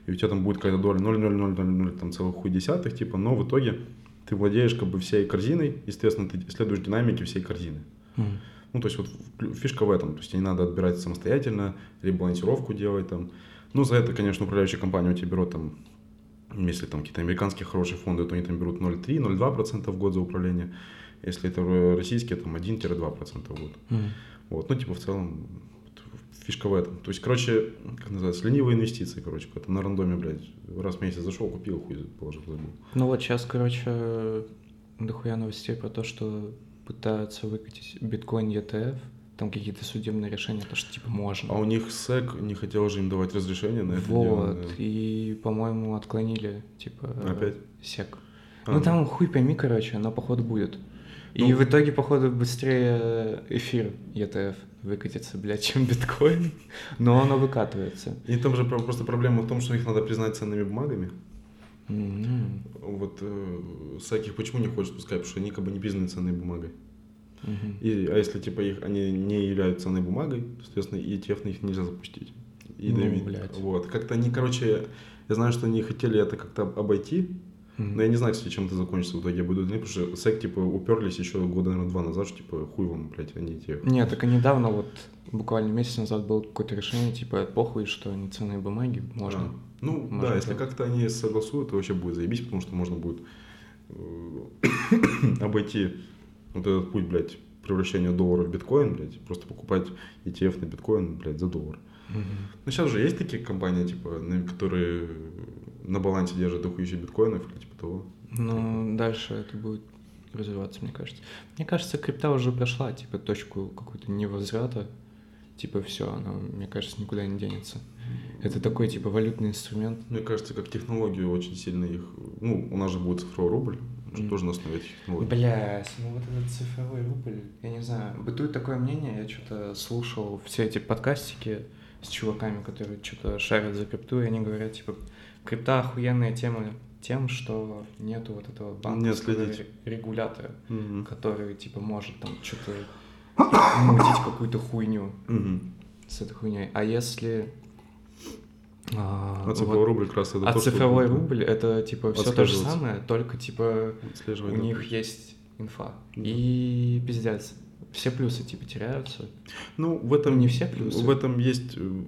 И у тебя там будет какая-то доля 0,0000, там целых хуй десятых, типа, но в итоге ты владеешь как бы всей корзиной, естественно, ты следуешь динамике всей корзины. Мгм. Ну, то есть вот фишка в этом. То есть тебе не надо отбирать самостоятельно, ребалансировку делать там. Ну, за это, конечно, управляющая компания у тебя берет там, если там какие-то американские хорошие фонды, то они там берут 0,3-0,2% в год за управление. Если это российские, там 1-2% в год. Мгм. Вот, ну, типа, в целом, фишка в этом. То есть, короче, как называется, ленивые инвестиции, короче, какой-то на рандоме, блядь, раз в месяц зашел, купил, хуй положил, забыл. Ну вот сейчас, короче, дохуя новостей про то, что пытаются выкатить биткоин ETF, там какие-то судебные решения, то что типа можно. А у них СЭК не хотел же им давать разрешение на это дело. Вот, да. и, по-моему, отклонили, типа, Опять? сек. А, ну там хуй пойми, короче, но походу будет. И Ну. в итоге, походу, быстрее эфир ETF выкатится, блядь, чем биткоин, но оно выкатывается. И там же про- просто проблема в том, что их надо признать ценными бумагами. М, Вот э, СЭК их почему не хочет пускать, потому что они как бы не признаны ценной бумагой. мгм. И, а если типа их они не являются ценной бумагой, то, соответственно, и ETF на них нельзя запустить. И Ну, давить. блядь. Вот. Как-то они, короче, я знаю, что они хотели это как-то обойти, Мгм. но я не знаю, кстати, чем это закончится в итоге. Я буду или потому что СЭК, типа, уперлись еще года, наверное, два назад, что, типа, хуй вам, блядь, они ETF. Нет, так и недавно, вот буквально месяц назад было какое-то решение, типа, похуй, что они ценные бумаги, можно. А, Ну, Можно да, если делать. как-то они согласуют, то вообще будет заебись, потому что можно будет э, [coughs] обойти вот этот путь, блядь, превращения доллара в биткоин, блядь, просто покупать ETF на биткоин, блядь, за доллар. Мгм. Ну, сейчас же есть такие компании, типа, которые на балансе держат дохуища биткоинов или типа того. Ну, дальше это будет развиваться, мне кажется. Мне кажется, крипта уже прошла, типа, точку какую-то невозврата. Типа, все, она, мне кажется, никуда не денется. Это такой, типа, валютный инструмент. Мне кажется, как технологию очень сильно их... Ну, у нас же будет цифровой рубль, он же Мгм. тоже на основе этих технологий. Блять, ну вот этот цифровой рубль, я не знаю, бытует такое мнение, я что-то слушал все эти подкастики с чуваками, которые что-то шарят за крипту, и они говорят, типа, крипта охуенная тема тем, что нету вот этого банковского регулятора, Мгм. который, типа, может там что-то мутить какую-то хуйню Мгм. с этой хуйней. А если... а, А вот- цифровой рубль как раз это а то, что- цифровой рубль это типа все то же самое, только типа у них есть инфа. Да. И пиздец. Все плюсы типа теряются. Ну, в этом Не все плюсы. В этом есть э,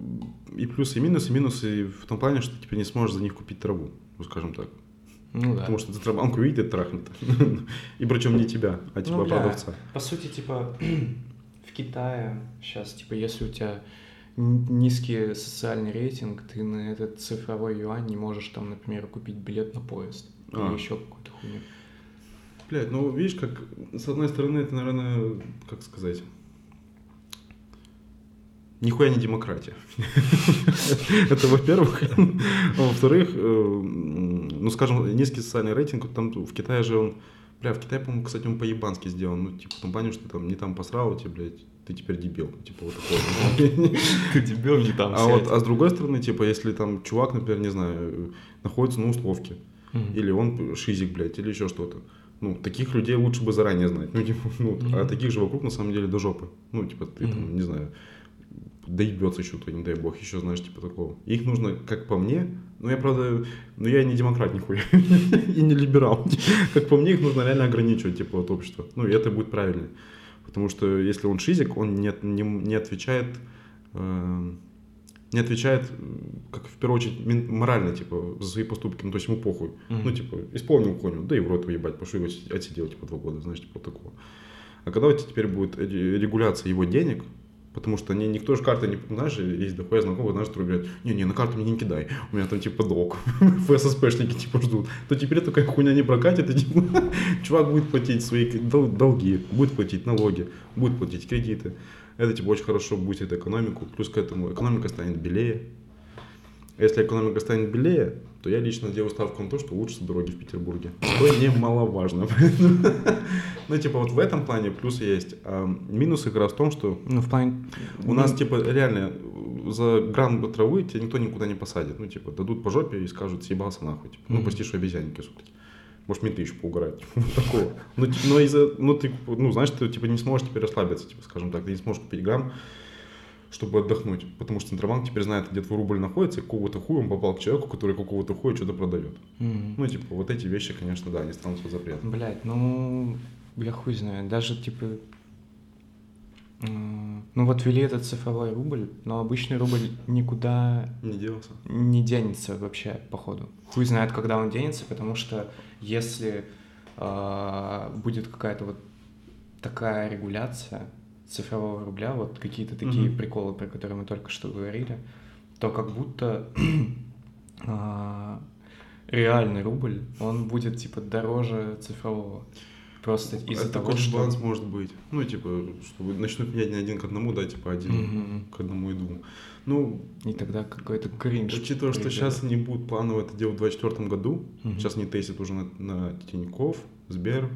и плюсы, и минусы. Минусы в том плане, что ты теперь не сможешь за них купить траву, ну, скажем так. Ну да. Потому что Центробанк увидит [laughs] и трахнет. И причем не тебя, а типа Ну, продавца. По сути, типа, [clears throat] в Китае сейчас, типа, если у тебя низкий социальный рейтинг, ты на этот цифровой юань не можешь там, например, купить билет на поезд А. или еще какую-то хуйню. Блядь, ну видишь, как с одной стороны, это, наверное, как сказать, нихуя не демократия. [laughs] Это во-первых. А Во-вторых, э, ну, скажем, низкий социальный рейтинг, там в Китае же он, бля, в Китае, по-моему, кстати, он по-ебански сделан, ну, типа, в том плане, что ты там не там посрал, тебе, блядь, ты теперь дебил, типа, вот такое. [laughs] Ты дебил не там А вот, а с другой стороны, типа, если там чувак, например, не знаю, находится на условке, или он шизик, блядь, или еще что-то. Ну, таких людей лучше бы заранее знать. Ну, типа, ну, а Мгм. таких же вокруг на самом деле до жопы. Ну, типа, ты там, Мгм. не знаю, доебется еще, то не дай бог, еще знаешь, типа такого. Их нужно, как по мне, ну, я, правда, ну, я не демократ нихуя, [laughs] и не либерал. Как по мне, их нужно реально ограничивать, типа, от общества. Ну, и это будет правильно. Потому что если он шизик, он не, не, не отвечает, э, не отвечает, как в первую очередь, морально, типа, за свои поступки. Ну, то есть ему похуй. Мгм. Ну, типа, исполнил хуйню, да и в рот выебать, пошел его отси- отсидел, типа, два года, знаешь, типа, вот такого. А когда у тебя теперь будет ре- регуляция его денег, потому что не, никто же карты не, знаешь, есть дохуя знакомых, знаешь, которые говорят, не-не, на карту мне не кидай, у меня там, типа, долг, [laughs] ФССПшники, типа, ждут, то теперь такая хуйня не прокатит, и, типа, [laughs] чувак будет платить свои дол- долги, будет платить налоги, будет платить кредиты, это, типа, очень хорошо будет экономику, плюс к этому экономика станет белее, если экономика станет белее, то я лично делаю ставку на то, что улучшатся дороги в Петербурге. Что немаловажно. Ну, типа, вот в этом плане плюсы есть. А минусы как раз в том, что Ну, в плане... у нас, типа, реально за грамм травы тебя никто никуда не посадит. Ну, типа, дадут по жопе и скажут, съебался нахуй. Типа, ну, прости, что обезьянники все-таки. Может, менты еще поугарать. [laughs] Такого. Но, ти- но из-за, ну, ты, ну, знаешь, ты, типа, не сможешь теперь расслабиться, типа, скажем так. Ты не сможешь купить грамм, чтобы отдохнуть. Потому что Центробанк теперь знает, где твой рубль находится, и какого-то хуя он попал к человеку, который какого-то хуя что-то продает. Мгм. Ну, типа, вот эти вещи, конечно, да, они станут под запретом. Блять, ну, я хуй знаю. Даже, типа, ну вот ввели этот цифровой рубль, но обычный рубль никуда Не делался. не денется вообще, походу. Хуй знает, когда он денется, потому что если а, будет какая-то вот такая регуляция, цифрового рубля, вот какие-то такие Мгм. приколы, про которые мы только что говорили, то как будто а, реальный рубль, он будет типа дороже цифрового. Просто из-за Это того, такой что... баланс может быть. Ну, типа, что начнут менять не один к одному, да, типа один к одному и двум. Ну, И тогда какой-то кринж. учитывая, что сейчас они будут планово это делать в 2024 году, сейчас они тестят уже на, на Тинькофф, Сбер,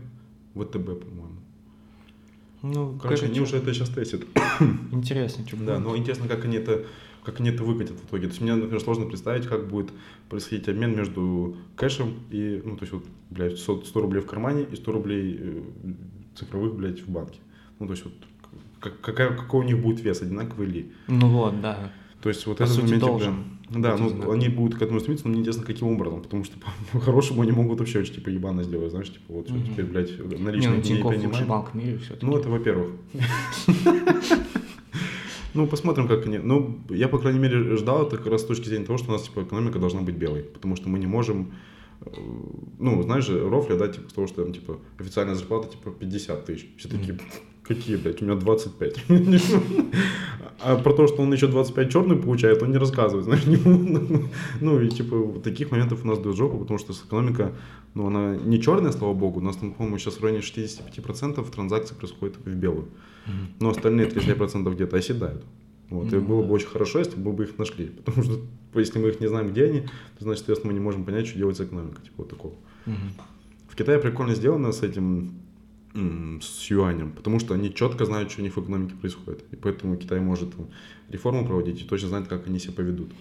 ВТБ, по-моему. Ну, Короче, они уже это сейчас тестят. Интересно, что Да, но интересно, как они это как они это выкатят в итоге. То есть мне, например, сложно представить, как будет происходить обмен между кэшем и, ну, то есть вот, блядь, 100, 100 рублей в кармане и 100 рублей э, цифровых, блядь, в банке. Ну, то есть вот как, какая, какой у них будет вес, одинаковый ли. Ну вот, да. То есть вот По этот момент, должен да, ну, одинаковый. они будут к этому стремиться, но мне интересно, каким образом, потому что [laughs] по-хорошему они могут вообще очень, типа, ебано сделать, знаешь, типа, вот Мгм. теперь, блядь, Не, наличные ну не Тинькофф лучший принимаем. банк в мире все-таки. Ну, это во-первых. [laughs] Ну, посмотрим, как они... Ну, я, по крайней мере, ждал это как раз с точки зрения того, что у нас, типа, экономика должна быть белой. Потому что мы не можем... э, Ну, знаешь же, рофля, да, типа, того, что там, типа, официальная зарплата, типа, 50 тысяч. Все такие, [laughs] какие, блядь, у меня 25. [laughs] А про то, что он еще 25 черный получает, он не рассказывает, знаешь, [laughs] Ну, и, типа, таких моментов у нас дает жопу, потому что экономика, ну, она не черная, слава богу, у нас, по-моему, сейчас в районе 65% транзакций происходит в белую. Но остальные 35% где-то оседают. Вот. И Ну было бы очень хорошо, если бы мы их нашли. Потому что если мы их не знаем, где они, то значит, соответственно, мы не можем понять, что делать с экономикой. Типа вот такого. Мгм. В Китае прикольно сделано с этим с юанем, потому что они четко знают, что у них в экономике происходит. И поэтому Китай может реформу проводить и точно знает, как они себя поведут.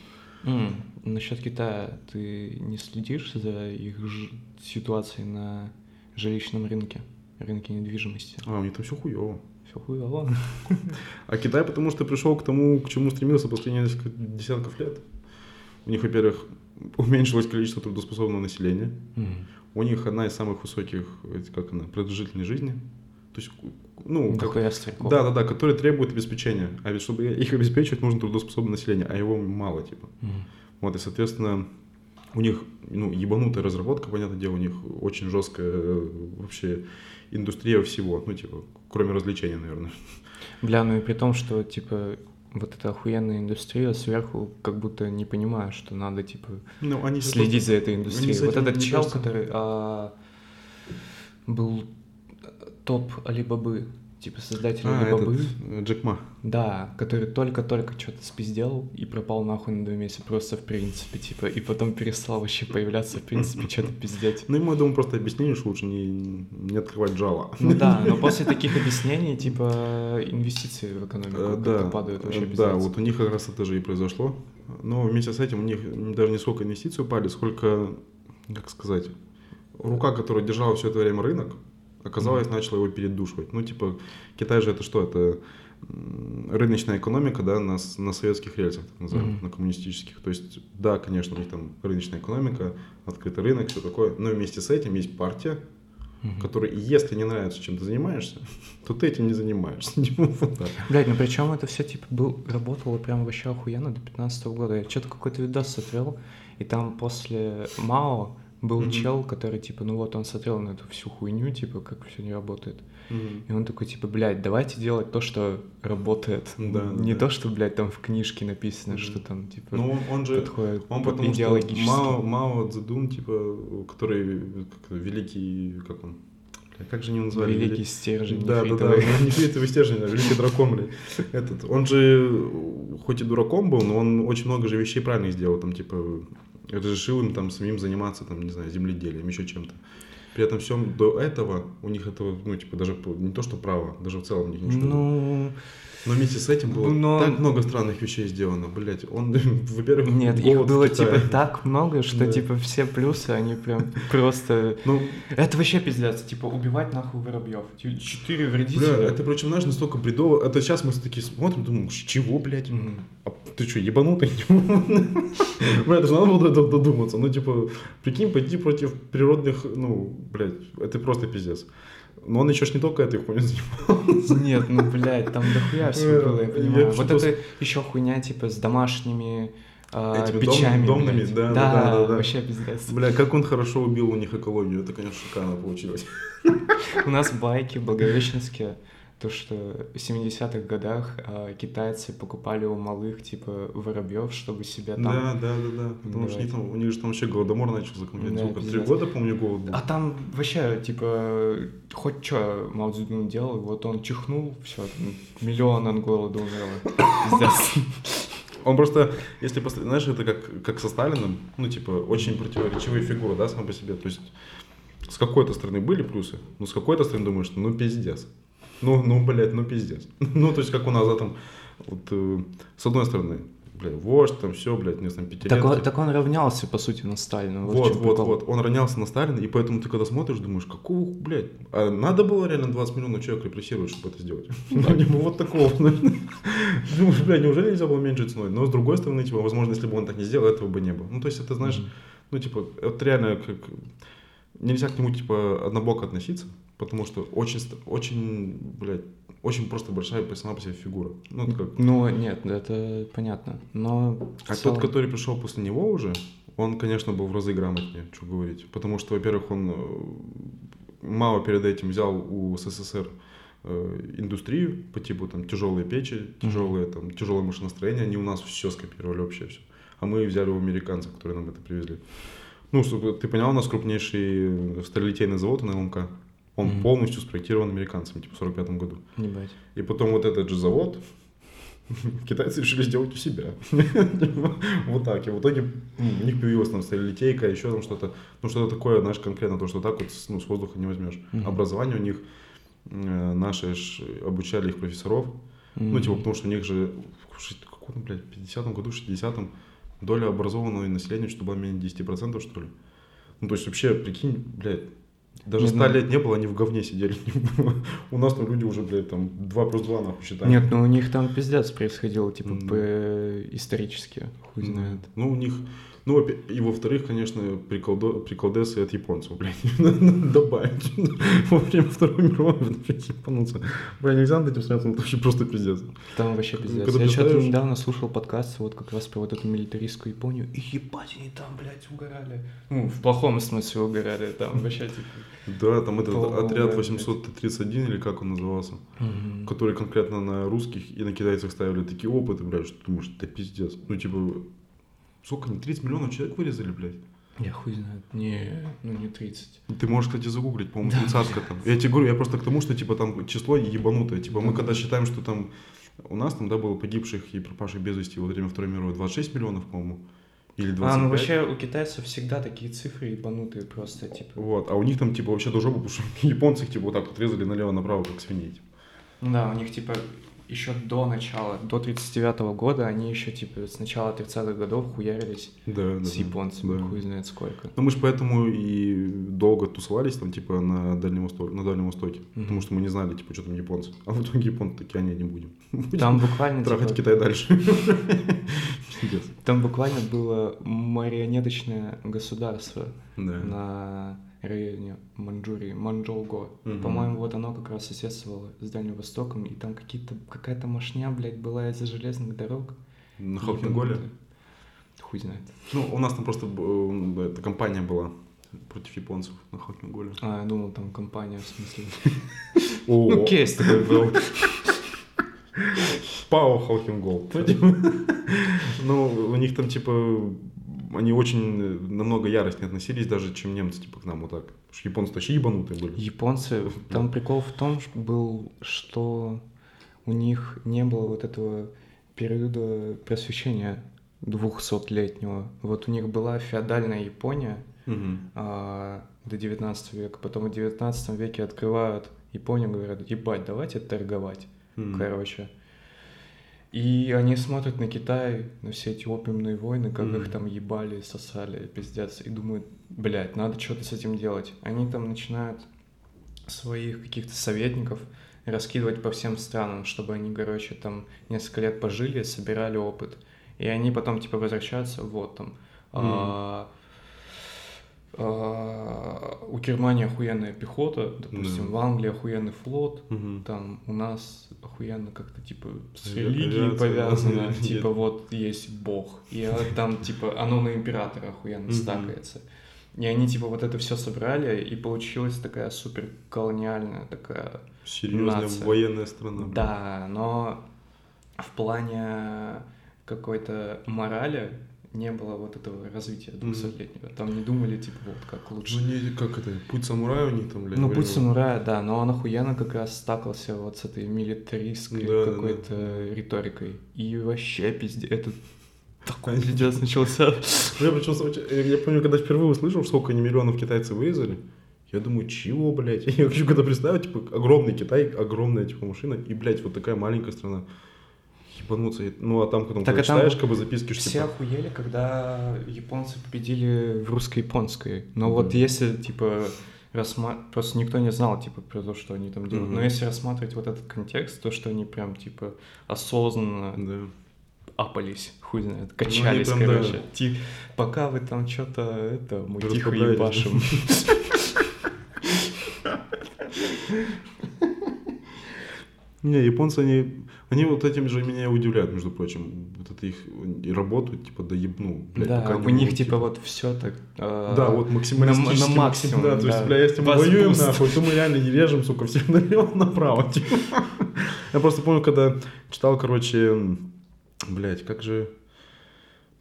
М, Насчет Китая, ты не следишь за их ж- ситуацией на жилищном рынке, рынке недвижимости? А, у них там все хуево. Все хуево. А Китай потому что пришел к тому, к чему стремился последние несколько десятков лет. У них, во-первых, уменьшилось количество трудоспособного населения. М. У них одна из самых высоких, как она, продолжительной жизни. Ну, как, да, да, да, которые требуют обеспечения. А ведь чтобы их обеспечивать, нужно трудоспособное население, а его мало, типа. М. Вот, и, соответственно, у них, ну, ебанутая разработка, понятное дело, у них очень жесткая э, вообще индустрия всего, ну, типа, кроме развлечений, наверное. Бля, ну и при том, что, типа, вот эта охуенная индустрия сверху как будто не понимает, что надо, типа, Ну, они следить за этой индустрией. Вот этот чел, кажется- который а, был топ Алибабы, типа создатель А, Алибабы. этот, э, Джек Ма. Да, который только-только что-то спиздел и пропал нахуй на два месяца просто в принципе, типа, и потом перестал вообще появляться в принципе, что-то пиздеть. Ну, ему, я думаю, просто объяснили, что лучше не, не открывать жало. Ну да, но [laughs] после таких объяснений, типа, инвестиции в экономику Э, Да, падают вообще э, пиздец. да, вот у них как раз это же и произошло. Но вместе с этим у них даже не сколько инвестиций упали, сколько, как сказать, рука, которая держала все это время рынок, оказалось, начала его передушивать. Ну, типа, Китай же это что? Это рыночная экономика, да, на, на советских рельсах, так называемых, Мгм. на коммунистических. То есть, да, конечно, у них там рыночная экономика, открытый рынок, все такое, но вместе с этим есть партия, Мгм. которая, если не нравится, чем ты занимаешься, [laughs] то ты этим не занимаешься. [laughs] Блять, ну причем это все типа был, работало прям вообще охуенно до 15 года. Я что-то какой-то видос смотрел, и там после Мао был Мгм. чел, который типа, ну вот он смотрел на эту всю хуйню, типа, как все не работает. Мгм. И он такой, типа, блядь, давайте делать то, что работает. Да, не да. то, что, блядь, там в книжке написано, Мгм. что там, типа, Ну, он, же, подходит он под потому что идеологически. Мао, Мао Цзэдун, типа, который, как, великий, как он, как же его называли? Великий стержень Да, да, да, ну, [laughs] нефритовый стержень, а великий дракон, блядь. Этот, он же, хоть и дураком был, но он очень много же вещей правильных сделал, там, типа, разрешил им там самим заниматься, там, не знаю, земледелием, еще чем-то. При этом всем до этого у них этого, ну, типа, даже не то, что право, даже в целом у них ничего. Ну, Но вместе с этим было Но- так много странных вещей сделано, блядь. Он, [laughs] во-первых, нет, их было, типа, так много, что, Да. типа, все плюсы, они прям [laughs] просто... Ну, Это вообще пиздец, типа, убивать нахуй воробьев. Четыре вредителя. бля, это, причем, знаешь, настолько бредово. Это сейчас мы такие смотрим, думаем, «С чего, блядь? Мгм. А ты что, ебанутый? [laughs] Бля, это же надо было до этого додуматься. Ну, типа, прикинь, пойти против природных, ну, блядь, это просто пиздец. Но он еще ж не только этой хуйней занимался. Нет, ну, блядь, там дохуя всего было, я понимаю. Вот это еще хуйня, типа, с домашними а, Этими печами, дом- домными, да, да, да, да, да, да. вообще пиздец. Бля, как он хорошо убил у них экологию. Это, конечно, шикарно получилось. У нас байки в Благовещенске, то, что в 70-х годах а, китайцы покупали у малых, типа, воробьев, чтобы себя там... Да, да, да, да. Потому что у них, там, у них же там вообще голодомор начался, как Да, сколько, три года, помню, голод был. А там вообще, типа, хоть что Мао Цзэдун делал, вот он чихнул, все, миллион от голода умерло. [laughs] Он просто, если посмотреть, знаешь, это как, как со Сталиным, ну, типа, очень противоречивые фигуры, да, сам по себе. То есть, с какой-то стороны были плюсы, но с какой-то стороны думаешь, что ну, пиздец. Ну, ну, блядь, ну, пиздец. [laughs] Ну, то есть, как у нас, да, там, вот, э, с одной стороны, блядь, вождь, там, все, блядь, не знаю, пятилетки. Так он, так он равнялся, по сути, на Сталина. Вот, вот, прикол. вот. Он ронялся на Сталина, и поэтому ты когда смотришь, думаешь, какого, блядь, а надо было реально 20 миллионов человек репрессировать, чтобы это сделать? [laughs] Ну, типа, вот такого. [laughs] Думаешь, блядь, неужели нельзя было меньше ценой? Но с другой стороны, типа, возможно, если бы он так не сделал, этого бы не было. Ну, то есть, это, знаешь, ну, типа, это реально как... Нельзя к нему, типа, однобоко относиться, потому что очень, очень, блядь, очень просто большая сама по себе фигура. Ну, это как... Ну, нет, это понятно. Но А целом- тот, который пришел после него уже, он, конечно, был в разы грамотнее, что говорить. Потому что, во-первых, он э, мало перед этим взял у СССР э, индустрию по типу там тяжелые печи, тяжелые там тяжелое машиностроение, они у нас все скопировали вообще все. А мы взяли у американцев, которые нам это привезли. Ну, чтобы ты понял, у нас крупнейший сталелитейный завод на ЛМК. Он Мгм. полностью спроектирован американцами, типа в 45 году. Ебать. И потом вот этот же завод [laughs] китайцы решили сделать у себя. [laughs] Вот так. И в итоге ну, у них появилась там сталелитейка, еще там что-то, ну что-то такое, знаешь, конкретно то, что так вот с- ну, с воздуха не возьмешь. Мгм. Образование у них, э, наши обучали их профессоров, ну типа потому что у них же в каком, блядь, 50-м году, 60-м доля образованного населения что-то была менее 10% что ли. Ну то есть вообще, прикинь, блядь, даже Нет, 100 ну- лет не было, они в говне сидели. [laughs] У нас там люди уже, блядь, там 2 плюс 2 нахуй считают. Нет, ну у них там пиздец происходило, типа, по- исторически, хуй знает. Ну, у них... Ну, и во-вторых, конечно, приколдо- приколдесы от японцев, блядь, [laughs] надо добавить. Во время Второй мировой, блядь, японцы. Бля, нельзя над этим смеяться, это вообще просто пиздец. Там вообще пиздец. когда Я что-то недавно слушал подкаст вот как раз про вот эту милитаристскую Японию, и ебать, они там, блядь, угорали. Ну, в плохом смысле угорали, там вообще, типа... Да, там этот отряд блядь. 831, или как он назывался, который конкретно на русских и на китайцах ставили такие опыты, блядь, что ты думаешь, да пиздец. Ну, типа, сколько они, 30 миллионов человек вырезали, блядь? Я хуй знает. Не, ну не 30. Ты можешь, кстати, загуглить, по-моему, тридцатка там. Я тебе говорю, я просто к тому, что, типа, там число ебанутое. Типа, мы Да. когда считаем, что там у нас там, да, было погибших и пропавших без вести во время Второй мировой 26 миллионов, по-моему, или 25. А, ну вообще у китайцев всегда такие цифры ебанутые просто, типа. Вот, а у них там, типа, вообще до жопы, потому что [laughs] японцы их, типа, вот так вот резали налево-направо, как свиней. типа. Да, у них типа еще до начала, до 39 года, они еще типа с начала 30-х годов хуярились Да, да. с да. японцами, Да. хуй знает сколько. Ну, мы же поэтому и долго тусовались там, типа, на Дальнем Востоке, на Дальнем Востоке. Мгм. Потому что мы не знали, типа, что там японцы. А в итоге японцы такие, а не, не [laughs] будем. Там буквально, Трахать типа, Китай дальше. [laughs] Там буквально было марионеточное государство Да. на районе Манчжурии, Манчжоуго. Мгм. По-моему, вот оно как раз соседствовало с Дальним Востоком, и там какие-то, какая-то машня, блядь, была из-за железных дорог. На. Ебанутая. Хуй знает. Ну, у нас там просто э, эта компания была против японцев на Халкинголе. А, я думал, там компания, в смысле. Ну, кейс такой был. Пао Халкингол. Ну, у них там, типа, они очень э, намного яростнее относились даже, чем немцы, типа, к нам вот так. Потому что японцы вообще ебанутые были. Японцы, там прикол в том был, что у них не было вот этого периода просвещения 200-летнего. Вот у них была феодальная Япония Мгм. а, до 19 века, потом в 19 веке открывают Японию, говорят, ебать, давайте торговать, Мгм. короче. И они смотрят на Китай, на все эти опиумные войны, как Мгм. их там ебали, сосали, пиздец, и думают, блядь, надо что-то с этим делать. Они там начинают своих каких-то советников раскидывать по всем странам, чтобы они, короче, там несколько лет пожили, собирали опыт. И они потом, типа, возвращаются, вот там. а, а, у Германии охуенная пехота, допустим, Да. в Англии охуенный флот, Мгм. там у нас охуенно как-то типа с религией повязано, [laughs] да. типа вот есть бог, и а, там типа оно на императора охуенно стакается. И они типа вот это все собрали, и получилась такая супер колониальная такая Серьезная Нация. военная страна. Да, но в плане какой-то морали не было вот этого развития 200-летнего. Там не думали, типа, вот как лучше. Ну, не, как это, путь самурая у них там, блядь. Ну, путь самурая, да, но он охуенно как раз стакался вот с этой милитаристской Да, да, какой-то риторикой. И вообще, пиздец, это [laughs] такой пиздец начался. Ну, Я, причем, я помню, когда впервые услышал, сколько они миллионов китайцев вырезали, я думаю, чего, блядь? [laughs] Я хочу когда представить, типа, огромный Китай, огромная, типа, машина, и, блядь, вот такая маленькая страна. Ебануться. Ну, а там, потом, Так, а там читаешь, как бы записки, что, Все типа, охуели, когда японцы победили в русско-японской. Но вот Да. если, типа, рассма... просто никто не знал, типа, про то, что они там делают. Мгм. Но если рассматривать вот этот контекст, то, что они прям, типа, осознанно да. апались, хуй знает, качались, там, да. короче. Ти- Пока вы там что-то, это, мы тихо ебашим. [laughs] Не, японцы, они, они вот этим же меня удивляют, между прочим. Вот это их и работу, типа, доебну, блядь, Да, пока у не них, будут, типа, вот все так... э, Да, вот максималистически. на максимум, Да, то есть, бля, если мы воюем, нахуй, то мы реально не режем, сука, всех [laughs] налево направо. типа. Я просто помню, когда читал, короче, блядь, как же...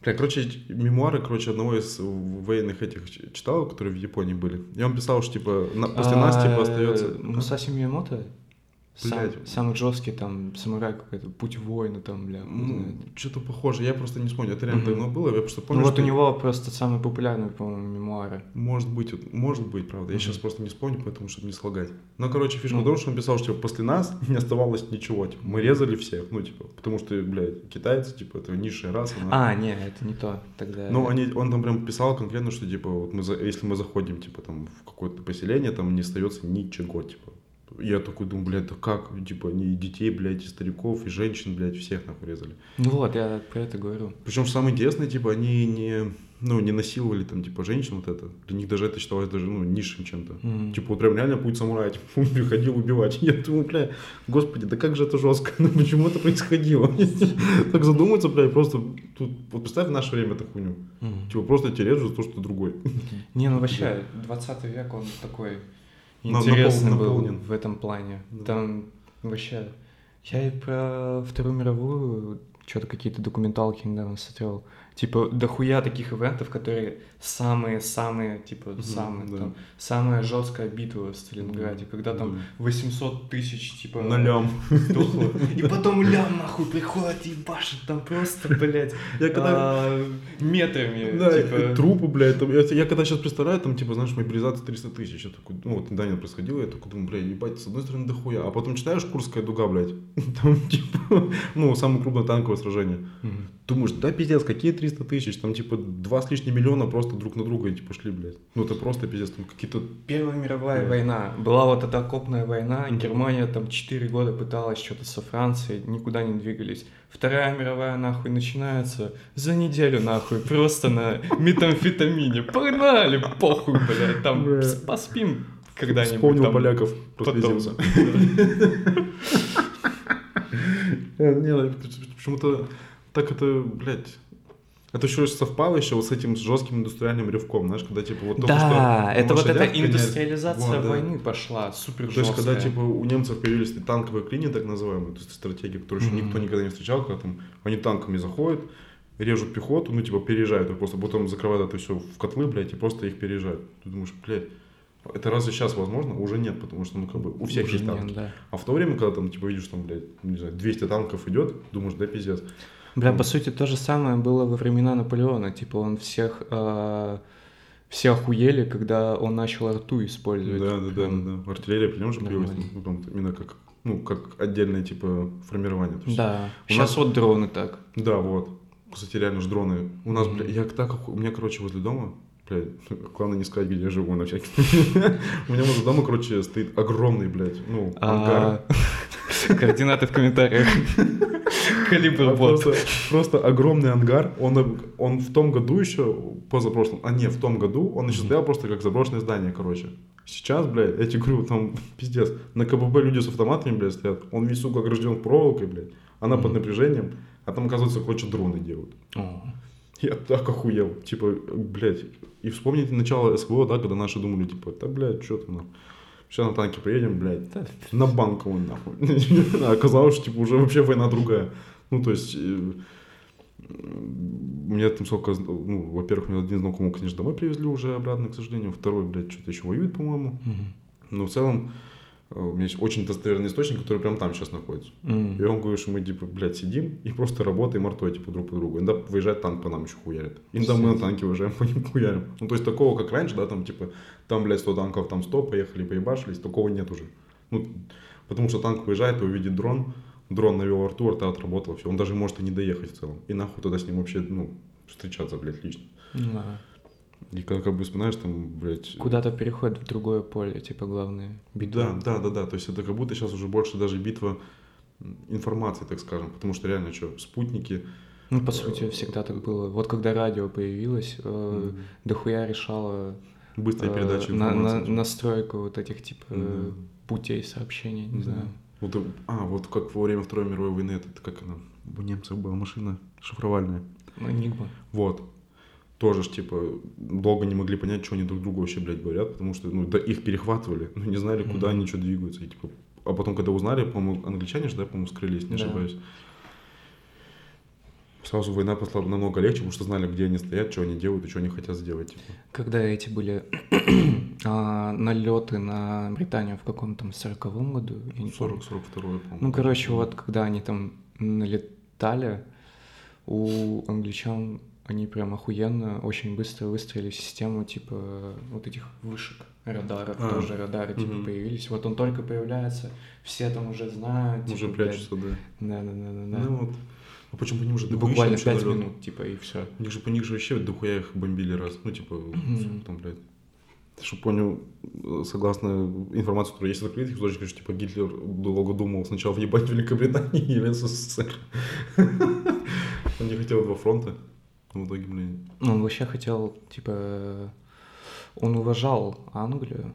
Бля, короче, мемуары, короче, одного из военных этих читал, которые в Японии были. И он писал, что, типа, на- после нас, типа, А, остается... Мусаси Миямото? Сам- Блядь. самый жесткий там самурай какой-то, путь воина там, бля. знает. Что-то похоже, я просто не вспомню. Это реально давно было, я просто помню, ну вот что- у него просто самые популярные, по-моему, мемуары. Может быть, вот- может быть, правда. Я сейчас просто не вспомню, поэтому, чтобы не слагать. Но, короче, фишка Ну. в том, что он писал, что типа, после нас не оставалось ничего. Типа, мы резали всех, ну, типа, потому что, блядь, китайцы, типа, это низшая раса. нахуй. А, не, это не то. Тогда... Ну, они, он там прям писал конкретно, что, типа, вот мы, за- если мы заходим, типа, там, в какое-то поселение, там не остается ничего, типа. Я такой думаю, блядь, да как, типа, они и детей, блядь, и стариков, и женщин, блядь, всех нахуй резали. Ну вот, я про это говорю. Причем самое интересное, типа, они не, ну, не насиловали там, типа, женщин вот это. Для них даже это считалось даже, ну, низшим чем-то. М. Типа, вот прям реально путь самурая, типа, [laughs] он приходил убивать. Я думаю, бля, господи, да как же это жестко, [laughs] ну почему это происходило? [laughs] Так задуматься, бля, просто, тут, вот представь в наше время эту хуйню. Типа, просто тебе режут то, что другой. Не, ну вообще, 20 век, он такой интересный напол- был наполнен. в этом плане. Да. Там вообще... Я и про Вторую мировую что-то какие-то документалки недавно смотрел. Типа, дохуя таких ивентов, которые самые-самые, типа, Мгм, самые, да. там, самая жесткая битва в Сталинграде, когда там Да. 800 тысяч, типа, На лям. сдохло. И [laughs] потом лям нахуй приходит и башит там просто, блядь, Я когда... а, метрами, Да, типа... трупы, блядь, там, я, я когда сейчас представляю, там, типа, знаешь, мобилизация 300 тысяч, я такой, ну, вот недавно происходило, я такой думаю, блядь, ебать, с одной стороны, дохуя, а потом читаешь Курская дуга, блядь, [laughs] там, типа, ну, самое крупное танковое сражение. Думаешь, да пиздец, какие 300 тысяч? Там типа два с лишним миллиона просто друг на друга типа шли, блядь. Ну это просто пиздец, там какие-то... Первая мировая Да. война. Была вот эта окопная война. Германия там 4 года пыталась что-то со Францией, никуда не двигались. Вторая мировая нахуй начинается за неделю нахуй, просто на метамфетамине. Погнали, похуй, блядь, там поспим когда-нибудь. Вспомнил там. поляков, прослезился. [laughs] Э, Не, ну, почему-то так это, блядь... Это еще совпало еще вот с этим жестким индустриальным рывком, знаешь, когда типа вот только что Да, это вот эта индустриализация Вот, да. войны пошла, супер То есть, когда жесткая. типа у немцев появились танковые клини, так называемые, то есть стратегии, которые еще Мгм. никто никогда не встречал, когда там они танками заходят, режут пехоту, ну типа переезжают, их просто потом закрывают это все в котлы, блядь, и просто их переезжают. Ты думаешь, блядь, это разве сейчас возможно? Уже нет, потому что, ну, как бы, у всех Уже есть нет, танки. да. А в то время, когда там, типа, видишь, там, блядь, не знаю, 200 танков идет, думаешь, да, пиздец. Бля, по сути, то же самое было во времена Наполеона. Типа, он всех... э, все охуели, когда он начал арту использовать. Да, да, да, Прям. да, да. Артиллерия при нем же появилась, ну, именно как, ну, как отдельное, типа, формирование. То есть, Да. У Сейчас нас- вот дроны так. Да, вот. Кстати, реально же дроны. У нас, бля, я так, у меня, короче, возле дома, блядь, [laughs] главное не сказать, где я живу на всякий. [laughs] У меня возле дома, короче, стоит огромный, блядь, ну, ангар. Координаты в комментариях. Калибр А бот. Просто, просто огромный ангар. Он, он в том году еще, позапрошлом, а не, в том году, он еще стоял просто как заброшенное здание, короче. Сейчас, блядь, тебе говорю, там, пиздец, на КББ люди с автоматами, блядь, стоят. Он весь, сука, огражден проволокой, блядь. Она под Мгм. напряжением, а там, оказывается, короче, дроны делают. О. Я так охуел. Типа, блядь. И вспомните начало СВО, да, когда наши думали, типа, да, блядь, что ты, нахуй. Сейчас на танке приедем, блядь, да, на банк он нахуй. [laughs] Оказалось, что, типа, уже вообще война другая. Ну, то есть, э, меня там сколько, ну, во-первых, меня один знакомый, конечно, домой привезли уже обратно, к сожалению. Второй, блядь, что-то еще воюет, по-моему. Но в целом, у меня есть очень достоверный источник, который прям там сейчас находится. М. И он говорит, что мы, типа, блядь, сидим и просто работаем артой, типа, друг по другу. Иногда выезжает танк по нам еще хуярит. Иногда мы на танке выезжаем, [laughs] по ним хуярим. Ну, то есть, такого, как раньше, да, там, типа, там, блядь, 100 танков, там 100, поехали, поебашились, такого нет уже. Ну, потому что танк выезжает, увидит дрон, дрон навел арту, арта отработал, все. Он даже может и не доехать в целом. И нахуй тогда с ним вообще, ну, встречаться, блядь, лично. Да. И как, как бы вспоминаешь, там, блядь... Куда-то переходит в другое поле, типа, главное. Да, да, да, да. То есть это как будто сейчас уже больше даже битва информации, так скажем. Потому что реально что, спутники. Ну, по сути, всегда так было. Вот когда радио появилось, э, м, дохуя решало Быстрая э, передача на- на- информации. настройку вот этих, типа, э, Мгм. путей сообщения, не Да. знаю. Вот, э, а, вот как во время Второй мировой войны, это как она, у немцев была машина шифровальная. Энигма. Вот. Тоже ж, типа, долго не могли понять, что они друг другу вообще, блядь, говорят, потому что, ну, да, их перехватывали, ну, не знали, куда Мгм. они что двигаются. И, типа, а потом, когда узнали, по-моему, англичане же, да, по-моему, скрылись, не Да. ошибаюсь. Сразу война пошла намного легче, потому что знали, где они стоят, что они делают и что они хотят сделать. Типа. Когда эти были [clears throat] а, налеты на Британию в каком-то там сороковом году, я не помню. 40 42 по-моему. Ну, короче, вот когда они там налетали, у англичан они прям охуенно, очень быстро выстроили систему, типа, вот этих вышек радаров, А, тоже радары, типа, мгм. появились. Вот он только появляется, все там уже знают. Уже типа, блядь, прячутся, да. Да-да-да-да. Ну вот. А почему они уже дохуища Буквально пять налёт? минут, типа, и все. У них же по них же вообще дохуя их бомбили раз. Ну, типа, сколько там, блядь. Ты что понял, согласно информации, которая есть в закрытых источниках, что типа Гитлер долго думал сначала въебать Великобритании или СССР. [laughs] Он не хотел два фронта. Но в итоге, блин. Ну, он вообще хотел, типа, он уважал Англию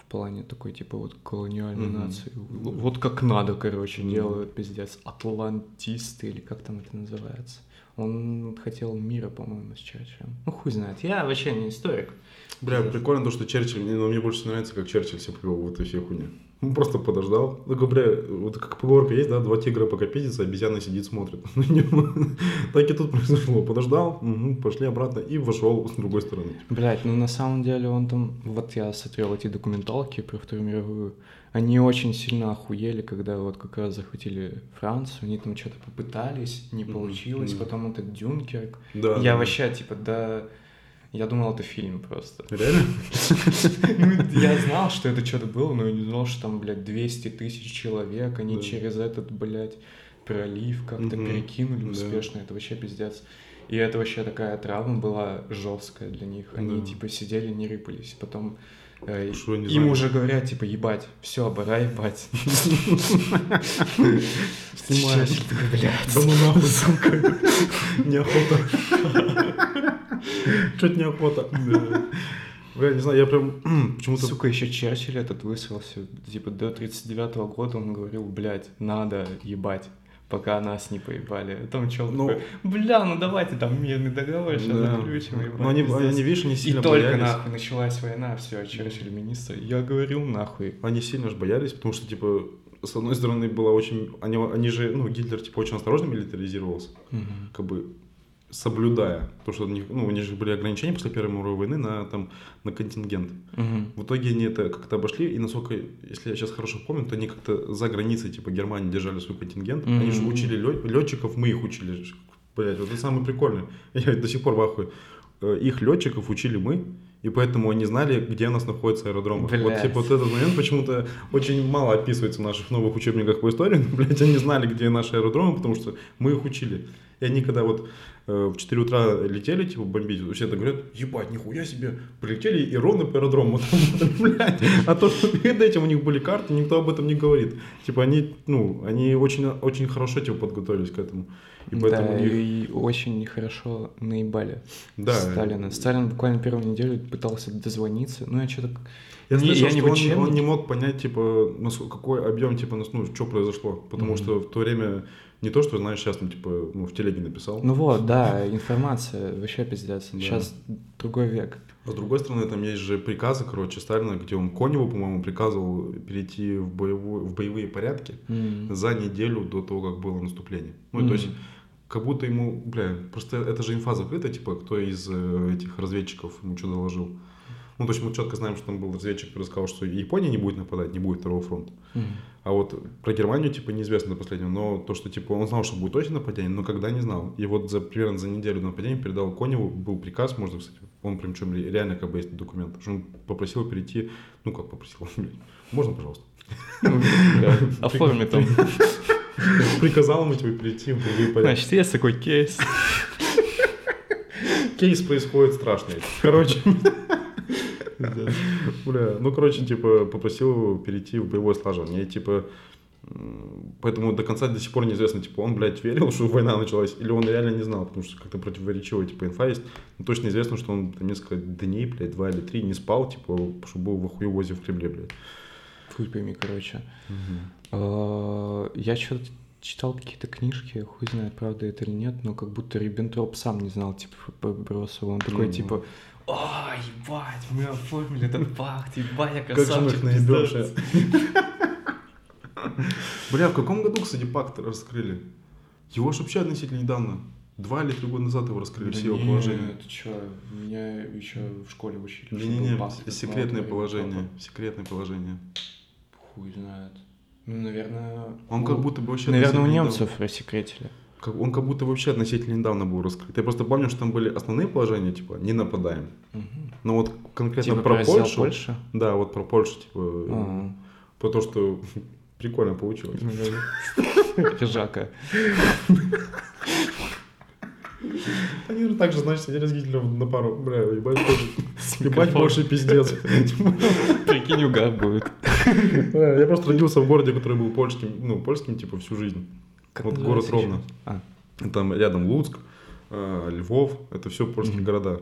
в плане такой, типа, вот колониальной Мгм. нации. Вот как надо, короче, Мгм. делают, пиздец. Атлантисты или как там это называется. Он хотел мира, по-моему, с Черчиллем. Ну, хуй знает. Я вообще не историк. Бля, прикольно то, что Черчилль, но мне больше нравится, как Черчилль себя повел в этой всей хуйне. Он просто подождал. Такой, бля, вот как поговорка есть, да, два тигра пока пиздятся, обезьяна сидит, смотрит. [laughs] Ну, [laughs] Так и тут произошло. Подождал, пошли обратно и вошел с другой стороны. Блять, ну на самом деле он там... Вот я смотрел эти документалки про Вторую мировую. Они очень сильно охуели, когда вот как раз захватили Францию. Они там что-то попытались, не получилось. Потом этот Дюнкерк. Да. Я вообще, типа, да... Я думал, это фильм просто. Реально? [laughs] Ну, я знал, что это что-то было, но я не знал, что там, блядь, 200 тысяч человек, они Да. через этот, блядь, пролив как-то перекинули Да. успешно. Это вообще пиздец. И это вообще такая травма была жесткая для них. Они, Да. типа, сидели, не рыпались. Потом э, им знали? уже говорят, типа, ебать, все, пора ебать. [laughs] Такой, блядь. Да ну нахуй, сука. [laughs] Неохота. [laughs] Чуть неохота. Бля, не знаю, я прям почему-то... Сука, еще Черчилль этот высрался, типа, до 39 года он говорил, блядь, надо ебать, пока нас не поебали. А Там чел Ну- такой, бля, ну давайте там мирный договор сейчас Да. заключим, ебать, Ну, они, пиздец». они, видишь, И сильно только боялись. нахуй началась война, все, Черчилль министр. Я говорил нахуй. Они сильно же боялись, потому что, типа, с одной стороны, было очень... Они, они же, ну, Гитлер, типа, очень осторожно милитаризировался, Мгм. как бы соблюдая то, что у них, ну, у них же были ограничения после Первой мировой войны на, там, на контингент. Мгм. В итоге они это как-то обошли, и насколько, если я сейчас хорошо помню, то они как-то за границей, типа, Германии держали свой контингент. Они же учили летчиков, мы их учили. Блять, вот это самое прикольное. [laughs] Я до сих пор в ахуе. Э, Их летчиков учили мы, и поэтому они знали, где у нас находится аэродром. Вот, Блядь. типа, вот этот момент почему-то очень мало описывается в наших новых учебниках по истории. [laughs] Но, блядь, они знали, где наши аэродромы, потому что мы их учили. И они когда вот в 4 утра летели, типа, бомбить, все это говорят, ебать, нихуя себе, прилетели и ровно по аэродрому. [laughs] Блядь. А то, что перед этим у них были карты, никто об этом не говорит. Типа, они, ну, они очень, очень хорошо, типа, подготовились к этому. И поэтому да, них... и очень нехорошо наебали Да. Сталина. Сталин буквально первую неделю пытался дозвониться. Ну, я что-то... Я Не- слышал, я не что в он, он не мог понять, типа, насколько- какой объем, типа, ну, что произошло. Потому Мгм. что в то время Не то, что, знаешь, сейчас, ну, типа, ну, в телеге написал. Ну вот, да, информация вообще пиздец. Да. Сейчас другой век. А с другой стороны, там есть же приказы, короче, Сталина, где он Коневу, по-моему, приказывал перейти в, боевую, в боевые порядки М. за неделю до того, как было наступление. Ну, Мгм. то есть, как будто ему, бля, просто это же инфа закрыта, типа, кто из э, этих разведчиков ему что доложил. Ну, то есть мы четко знаем, что там был разведчик, который сказал, что Япония не будет нападать, не будет второго фронта. Мгм. А вот про Германию, типа, неизвестно до последнего. Но то, что, типа, он знал, что будет точно нападение, но когда не знал. И вот за, примерно за неделю до нападения передал Коневу, был приказ, можно, кстати, он прям чем реально как бы есть документ, что он попросил перейти, ну как попросил, можно, пожалуйста. Ну, Оформи там. Приказал ему, типа, перейти в боевые порядки. Значит, есть такой кейс. Кейс происходит страшный. Короче, [laughs] бля, ну, короче, типа, попросил перейти в боевое слаживание. И, типа, поэтому до конца до сих пор неизвестно, типа, он, блядь, верил, [laughs] что война началась, или он реально не знал, потому что как-то противоречивая, типа, инфа есть. Но точно известно, что он там несколько дней, блядь, два или три не спал, типа, чтобы был в охуевозе в Кремле, блядь. Фу пойми, короче. А, Я что-то читал какие-то книжки, хуй знает, правда это или нет, но как будто Риббентроп сам не знал, типа, Бросова. Он такой, типа, о, ебать, мы оформили этот пакт, ебать, я Как же мы красавчик, их наебёшь, пиздец». Бля, в каком году, кстати, пакт раскрыли? Его ж вообще относительно недавно. Два или три года назад его раскрыли, Да все его не, положения. ты чё, меня еще в школе учили. Не-не-не, секретное положение. Секретное положение. Хуй знает. Ну, наверное... Он как будто бы вообще Наверное, у немцев рассекретили. Он как будто вообще относительно недавно был раскрыт. Я просто помню, что там были основные положения, типа, не нападаем. Мгм. Но вот конкретно Типа про Польшу. Польши? Да, вот про Польшу, типа, Ага. про то, что [laughs] прикольно получилось. Ржака. [laughs] Они же так же, значит, сидели с Гитлером на пару. Бля, ебать, [laughs] тоже. Ебать, больше пиздец. Прикинь, угар будет. Я просто родился в городе, который был польским, ну, польским, типа, всю жизнь. Вот город Ровно. А, Там рядом Луцк, э, Львов, это все польские Мгм. города.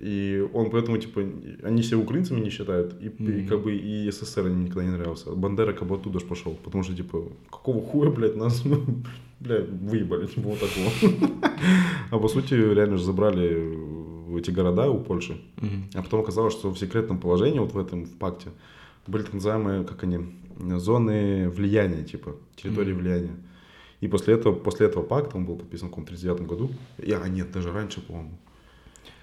И он поэтому, типа, они себя украинцами не считают, и, и Мгм. как бы и СССР им никогда не нравился. Бандера как бы оттуда ж пошел, потому что, типа, какого хуя, блядь, нас, ну, [laughs] блядь, выебали, типа, [laughs] вот такого. А по сути, реально же забрали э, эти города у Польши, а потом оказалось, что в секретном положении, вот в этом, в пакте, были так называемые, как они, зоны влияния, типа, территории влияния. И после этого, после этого пакта, он был подписан в каком-то 39 году, и, а нет, даже раньше, по-моему.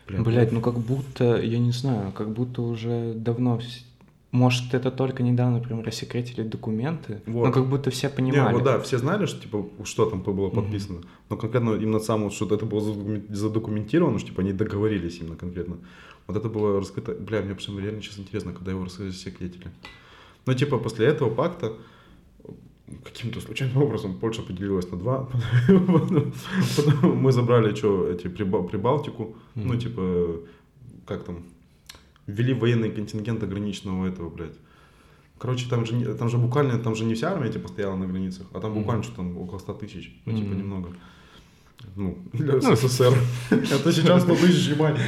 Бля, Блять, ну как будто, я не знаю, как будто уже давно... Может, это только недавно прям рассекретили документы, Вот. но как будто все Не, понимали. вот да, все знали, что типа что там было подписано, но конкретно именно сам что это было задокумен- задокументировано, что типа они договорились именно конкретно. Вот это было раскрыто. Бля, мне прям реально сейчас интересно, когда его рассекретили. Ну типа после этого пакта каким-то случайным образом Польша поделилась на два. [laughs] Потом мы забрали что эти Приба- Прибалтику, ну типа как там ввели военный контингент ограниченного этого, блядь. Короче, там же, там же буквально, там же не вся армия типа стояла на границах, а там буквально что там около 100 тысяч, ну типа немного. Ну, для СССР. [laughs] Это сейчас 100 тысяч, ебать.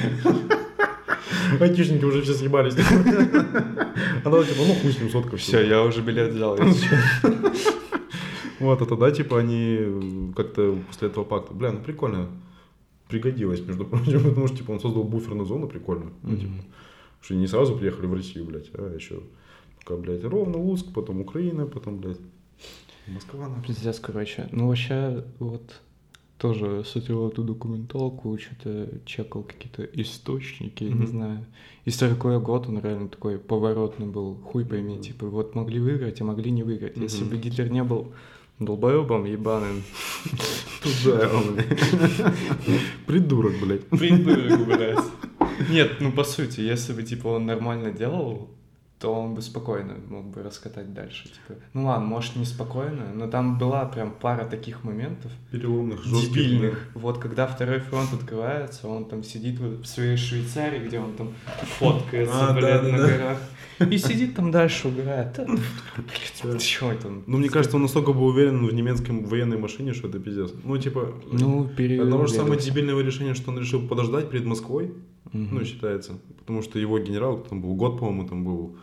[laughs] Айтишники уже все съебались. А надо типа, ну хуй с ним сотка. Все, я уже билет взял. [laughs] Вот, это да, типа они как-то после этого пакта, бля, ну прикольно, пригодилось, между прочим, [laughs] потому что, типа, он создал буферную зону прикольную, ну, типа, что не сразу приехали в Россию, блядь, а еще пока, блядь, ровно Луцк, потом Украина, потом, блядь, Москва. Пиздец, короче. Ну, вообще, вот тоже смотрел эту документалку, что-то чекал какие-то источники, не Мгм. знаю. И сороковой год, он реально такой поворотный был, хуй пойми, типа, вот могли выиграть, а могли не выиграть. Если Мгм. бы Гитлер не был долбоебом ебаным, [laughs] Туда он, блядь. Придурок, блядь. придурок, блядь. Нет, ну по сути, если бы, типа, он нормально делал, то он бы спокойно мог бы раскатать дальше, типа. Ну ладно, может, не спокойно, но там была прям пара таких моментов, Переломных, жестких. дебильных. Вот когда второй фронт открывается, он там сидит в своей Швейцарии, где он там фоткается, А, блядь, да, на да. горах. И сидит там дальше, угорает. Блядь, чё это? Ну, мне кажется, он настолько был уверен в немецком военной машине, что это пиздец. Ну, типа, Ну, одного же самого уверился. дебильного решения, что он решил подождать перед Москвой, ну, считается. Потому что его генерал, там был год, по-моему, там был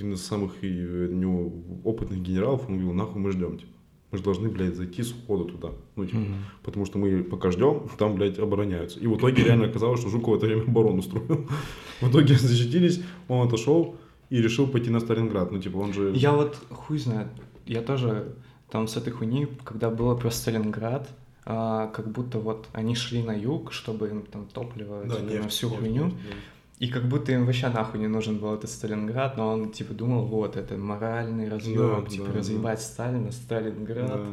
один из самых и, э, у него опытных генералов, он говорил, нахуй мы ждем, типа. Мы же должны, блядь, зайти с ухода туда. Ну, типа, Мгм. потому что мы пока ждем, [laughs] там, блядь, обороняются. И в итоге реально оказалось, что Жуков в это время оборону строил. [laughs] В итоге защитились, он отошел и решил пойти на Сталинград. Ну, типа, он же... Я вот хуй знает, я тоже там с этой хуйни, когда было про Сталинград, а, как будто вот они шли на юг, чтобы им там топливо Да, типа, на нефть, всю нефть, хуйню, нефть, да. И как будто им вообще нахуй не нужен был этот Сталинград, но он типа думал, вот это моральный разъем, Да, типа да, разъебать Сталина, Сталинград Да.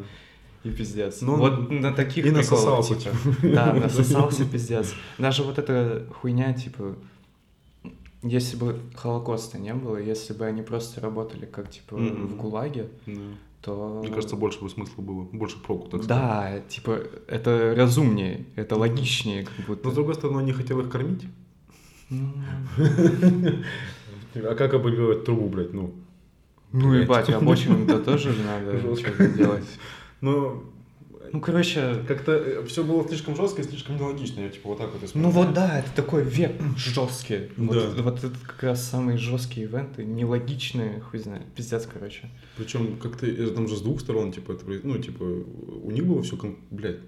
и пиздец. Ну, вот на таких и приколах, насосался, типа. [laughs] Да, [laughs] насосался пиздец. Даже вот эта хуйня, типа, если бы Холокоста не было, если бы они просто работали как, типа, Мгм. в ГУЛАГе, Да. то... Мне кажется, больше бы смысла было, больше проку, так сказать. Да, типа, это разумнее, это логичнее, как будто. Но, с другой стороны, он не хотел их кормить. Ну, А как обыгрывать трубу, блядь, ну? Ну, ебать, рабочим-то [laughs] тоже же надо что-то делать. Но Ну, короче, как-то все было слишком жестко и слишком нелогично. Я типа вот так вот и ну вот да, это такой век жесткий. Вот, Да. вот это как раз самые жесткие ивенты, нелогичные, хуй знает, пиздец, короче. Причем как-то э, там же с двух сторон, типа, это, ну, типа, у них было все, блядь,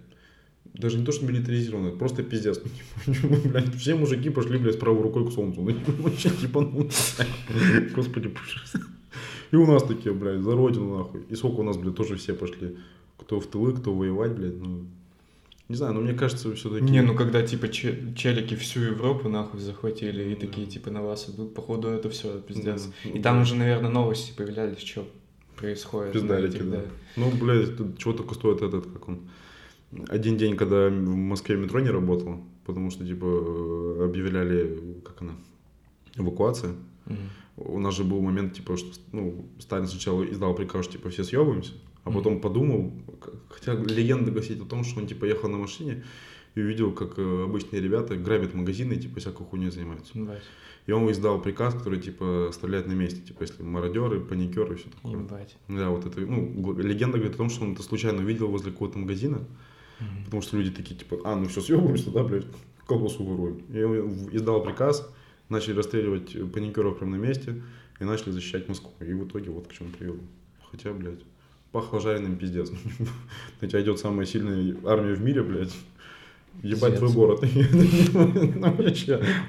даже не то, что милитаризировано, это просто пиздец. [laughs] Блядь, все мужики пошли, блядь, с правой рукой к солнцу. Ну, [laughs] вообще, типа, ну, [laughs] господи. И у нас такие, блядь, за родину, нахуй. И сколько у нас, блядь, тоже все пошли. Кто в тылы, кто воевать, блядь, ну... Не знаю, но мне кажется, все-таки... Не, ну когда типа че- челики всю Европу нахуй захватили и такие типа на вас идут, походу это все пиздец. Да, И там да. уже, наверное, новости появлялись, что происходит. на Пиздарики, этих, да. Ну, блядь, чего только стоит этот, как он... Один день, когда в Москве метро не работало, потому что, типа, э, объявляли, как она, эвакуация. Мгм. У нас же был момент, типа, что, ну, Сталин сначала издал приказ, что, типа, все съебываемся, а потом подумал, к- хотя легенда гласит о том, что он, типа, ехал на машине и увидел, как э, обычные ребята грабят магазины и, типа, всякой хуйней занимаются. Ебать, И он издал приказ, который, типа, стреляет на месте, типа, если мародеры, паникеры и все такое. ебать. Да, вот это, ну, легенда говорит о том, что он это случайно увидел возле какого-то магазина, Мгм. потому что люди такие, типа, а, ну все, съебываемся, да, блядь, колбасу воруем. И издал приказ, начали расстреливать паникеров прямо на месте и начали защищать Москву. И в итоге вот к чему привело. Хотя, блядь, пахло жареным пиздец. На тебя идет самая сильная армия в мире, блядь. Ебать твой город. [laughs] Ну,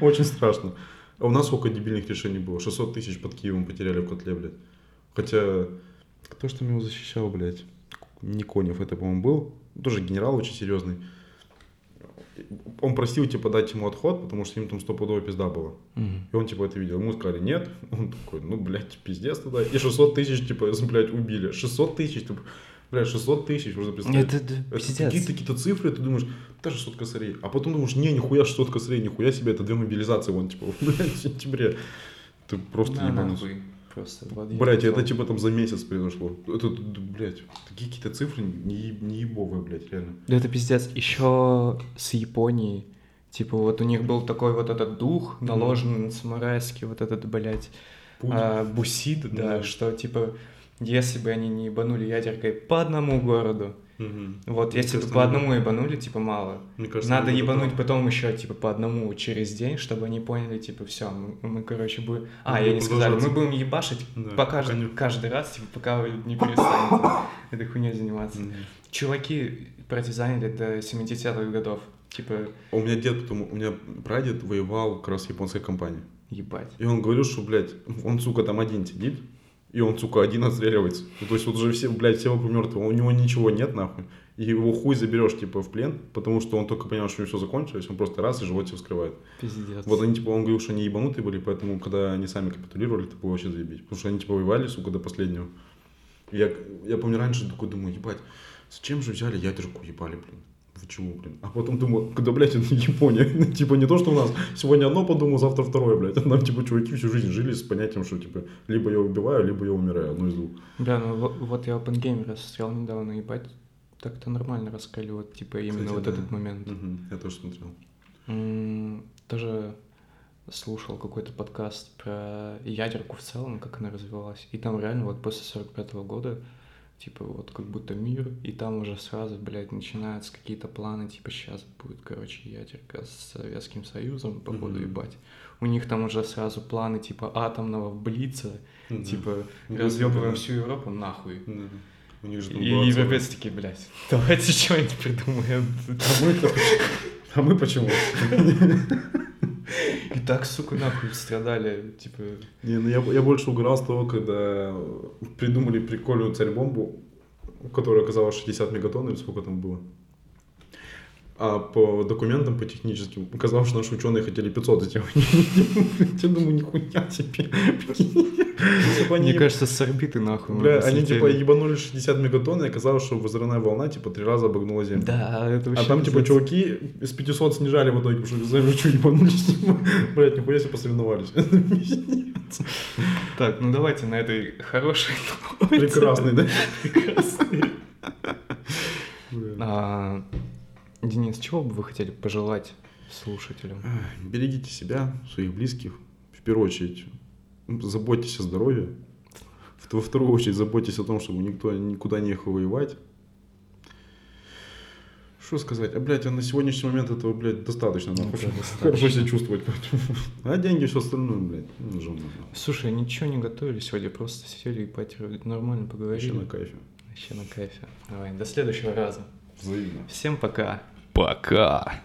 очень страшно. А у нас сколько дебильных решений было? 600 тысяч под Киевом потеряли в котле, блядь. Хотя, кто ж там его защищал, блядь? Не Конев это, по-моему, был. Тоже генерал очень серьезный. Он просил, типа, дать ему отход, потому что им там стопудово пизда было. Мгм. И он, типа, это видел. Ему сказали, нет. [laughs] Он такой, ну, блядь, пиздец тогда. И 600 тысяч, типа, блядь, убили. 600 тысяч, типа, блядь, 600 тысяч, можно представить. Это, Это пиздец. какие-то какие-то цифры, ты думаешь, даже 600 косарей. А потом думаешь, не, нихуя 600 косарей, нихуя себе, это две мобилизации, вон, типа, [laughs] блядь, в сентябре. Ты просто Да, ебанус. Просто Блять, это типа там за месяц произошло. Это, блядь, такие какие-то цифры не, не ебовые, блядь, реально. Да это пиздец. Еще с Японией. Типа вот у них был такой вот этот дух, наложенный на самурайский вот этот, блядь, Путь. а, бусид, да, Да. что типа если бы они не ебанули ядеркой по одному городу, Мгм. вот если бы по одному ебанули, типа мало. Мне кажется, Надо ебануть потом еще типа по одному через день, чтобы они поняли, типа, все, мы, мы, короче, будем... А, Будем я не сказали, мы будем ебашить Да, по кажд- не- каждый раз, типа, пока вы не перестанете этой хуйней заниматься. Мгм. Чуваки партизанили до 70-х годов. Типа, А У меня дед, потом, у меня прадед воевал как раз в японской компании. ебать. И он говорил, что, блядь, он, сука, там один сидит, и он, сука, один отстреливается. Ну, то есть вот уже все, блядь, все вокруг мертвые, у него ничего нет, нахуй. И его хуй заберешь, типа, в плен, потому что он только понял, что у него все закончилось, он просто раз и живот себе вскрывает. Пиздец. Вот они, типа, он говорил, что они ебанутые были, поэтому, когда они сами капитулировали, это было вообще заебись. Потому что они, типа, воевали, сука, до последнего. Я, я помню, раньше такой думаю, ебать, зачем же взяли ядерку, ебали, блин. Чего, блин? А потом думаю, когда, блядь, это Япония. [laughs] типа, не то, что у нас сегодня одно подумал, завтра второе, блядь. А [laughs] Нам, типа, чуваки всю жизнь жили с понятием, что, типа, либо я убиваю, либо я умираю, одно из двух. Бля, ну вот, я OpenGamer смотрел недавно, ебать, так-то нормально раскрыли вот, типа, именно Кстати, вот да. этот момент. Мгм, Я тоже смотрел. М, Тоже слушал какой-то подкаст про ядерку в целом, как она развивалась. И там реально вот после 45 года, типа вот как будто мир, и там уже сразу, блядь, начинаются какие-то планы, типа сейчас будет, короче, ядерка с Советским Союзом, походу, Мгм. ебать. У них там уже сразу планы, типа, атомного блица, Мгм. типа, Ну, разъебываем да. всю Европу нахуй. Да. У них же И европейцы такие, блядь, [laughs] давайте что-нибудь придумаем. целая- А мы почему? И так, сука, нахуй страдали, типа... Не, ну я, я больше угорал с того, когда придумали прикольную царь-бомбу, которая оказалась 60 мегатонн или сколько там было. А по документам, по техническим, оказалось, что наши ученые хотели 500 сделать. Я думаю, нихуя себе. Типа Мне кажется, с орбиты нахуй. Бля, они типа ебанули 60 мегатонн, и оказалось, что взрывная волна типа три раза обогнула Землю. Да, это А вообще... там, типа, чуваки из 500 снижали в итоге, потому что Землю что, ебанулись? типа. Блядь, нихуя себе посоревновались. Так, ну давайте на этой хорошей ноте. Прекрасный, да? Прекрасной. Денис, чего бы вы хотели пожелать слушателям? Ай, Берегите себя, своих близких. В первую очередь, заботьтесь о здоровье. Во вторую очередь, заботьтесь о том, чтобы никто никуда не ехал воевать. Что сказать? А, блядь, а на сегодняшний момент этого, блядь, достаточно. Это [laughs] достаточно. Хорошо себя чувствовать. А деньги, все остальное, блядь, ну, нужно. Слушай, ничего не готовили сегодня, просто сидели и потер- нормально Вообще поговорили. на кайфе. Вообще на кайфе. Давай, до следующего раза. Взаимно. Всем пока. Пока.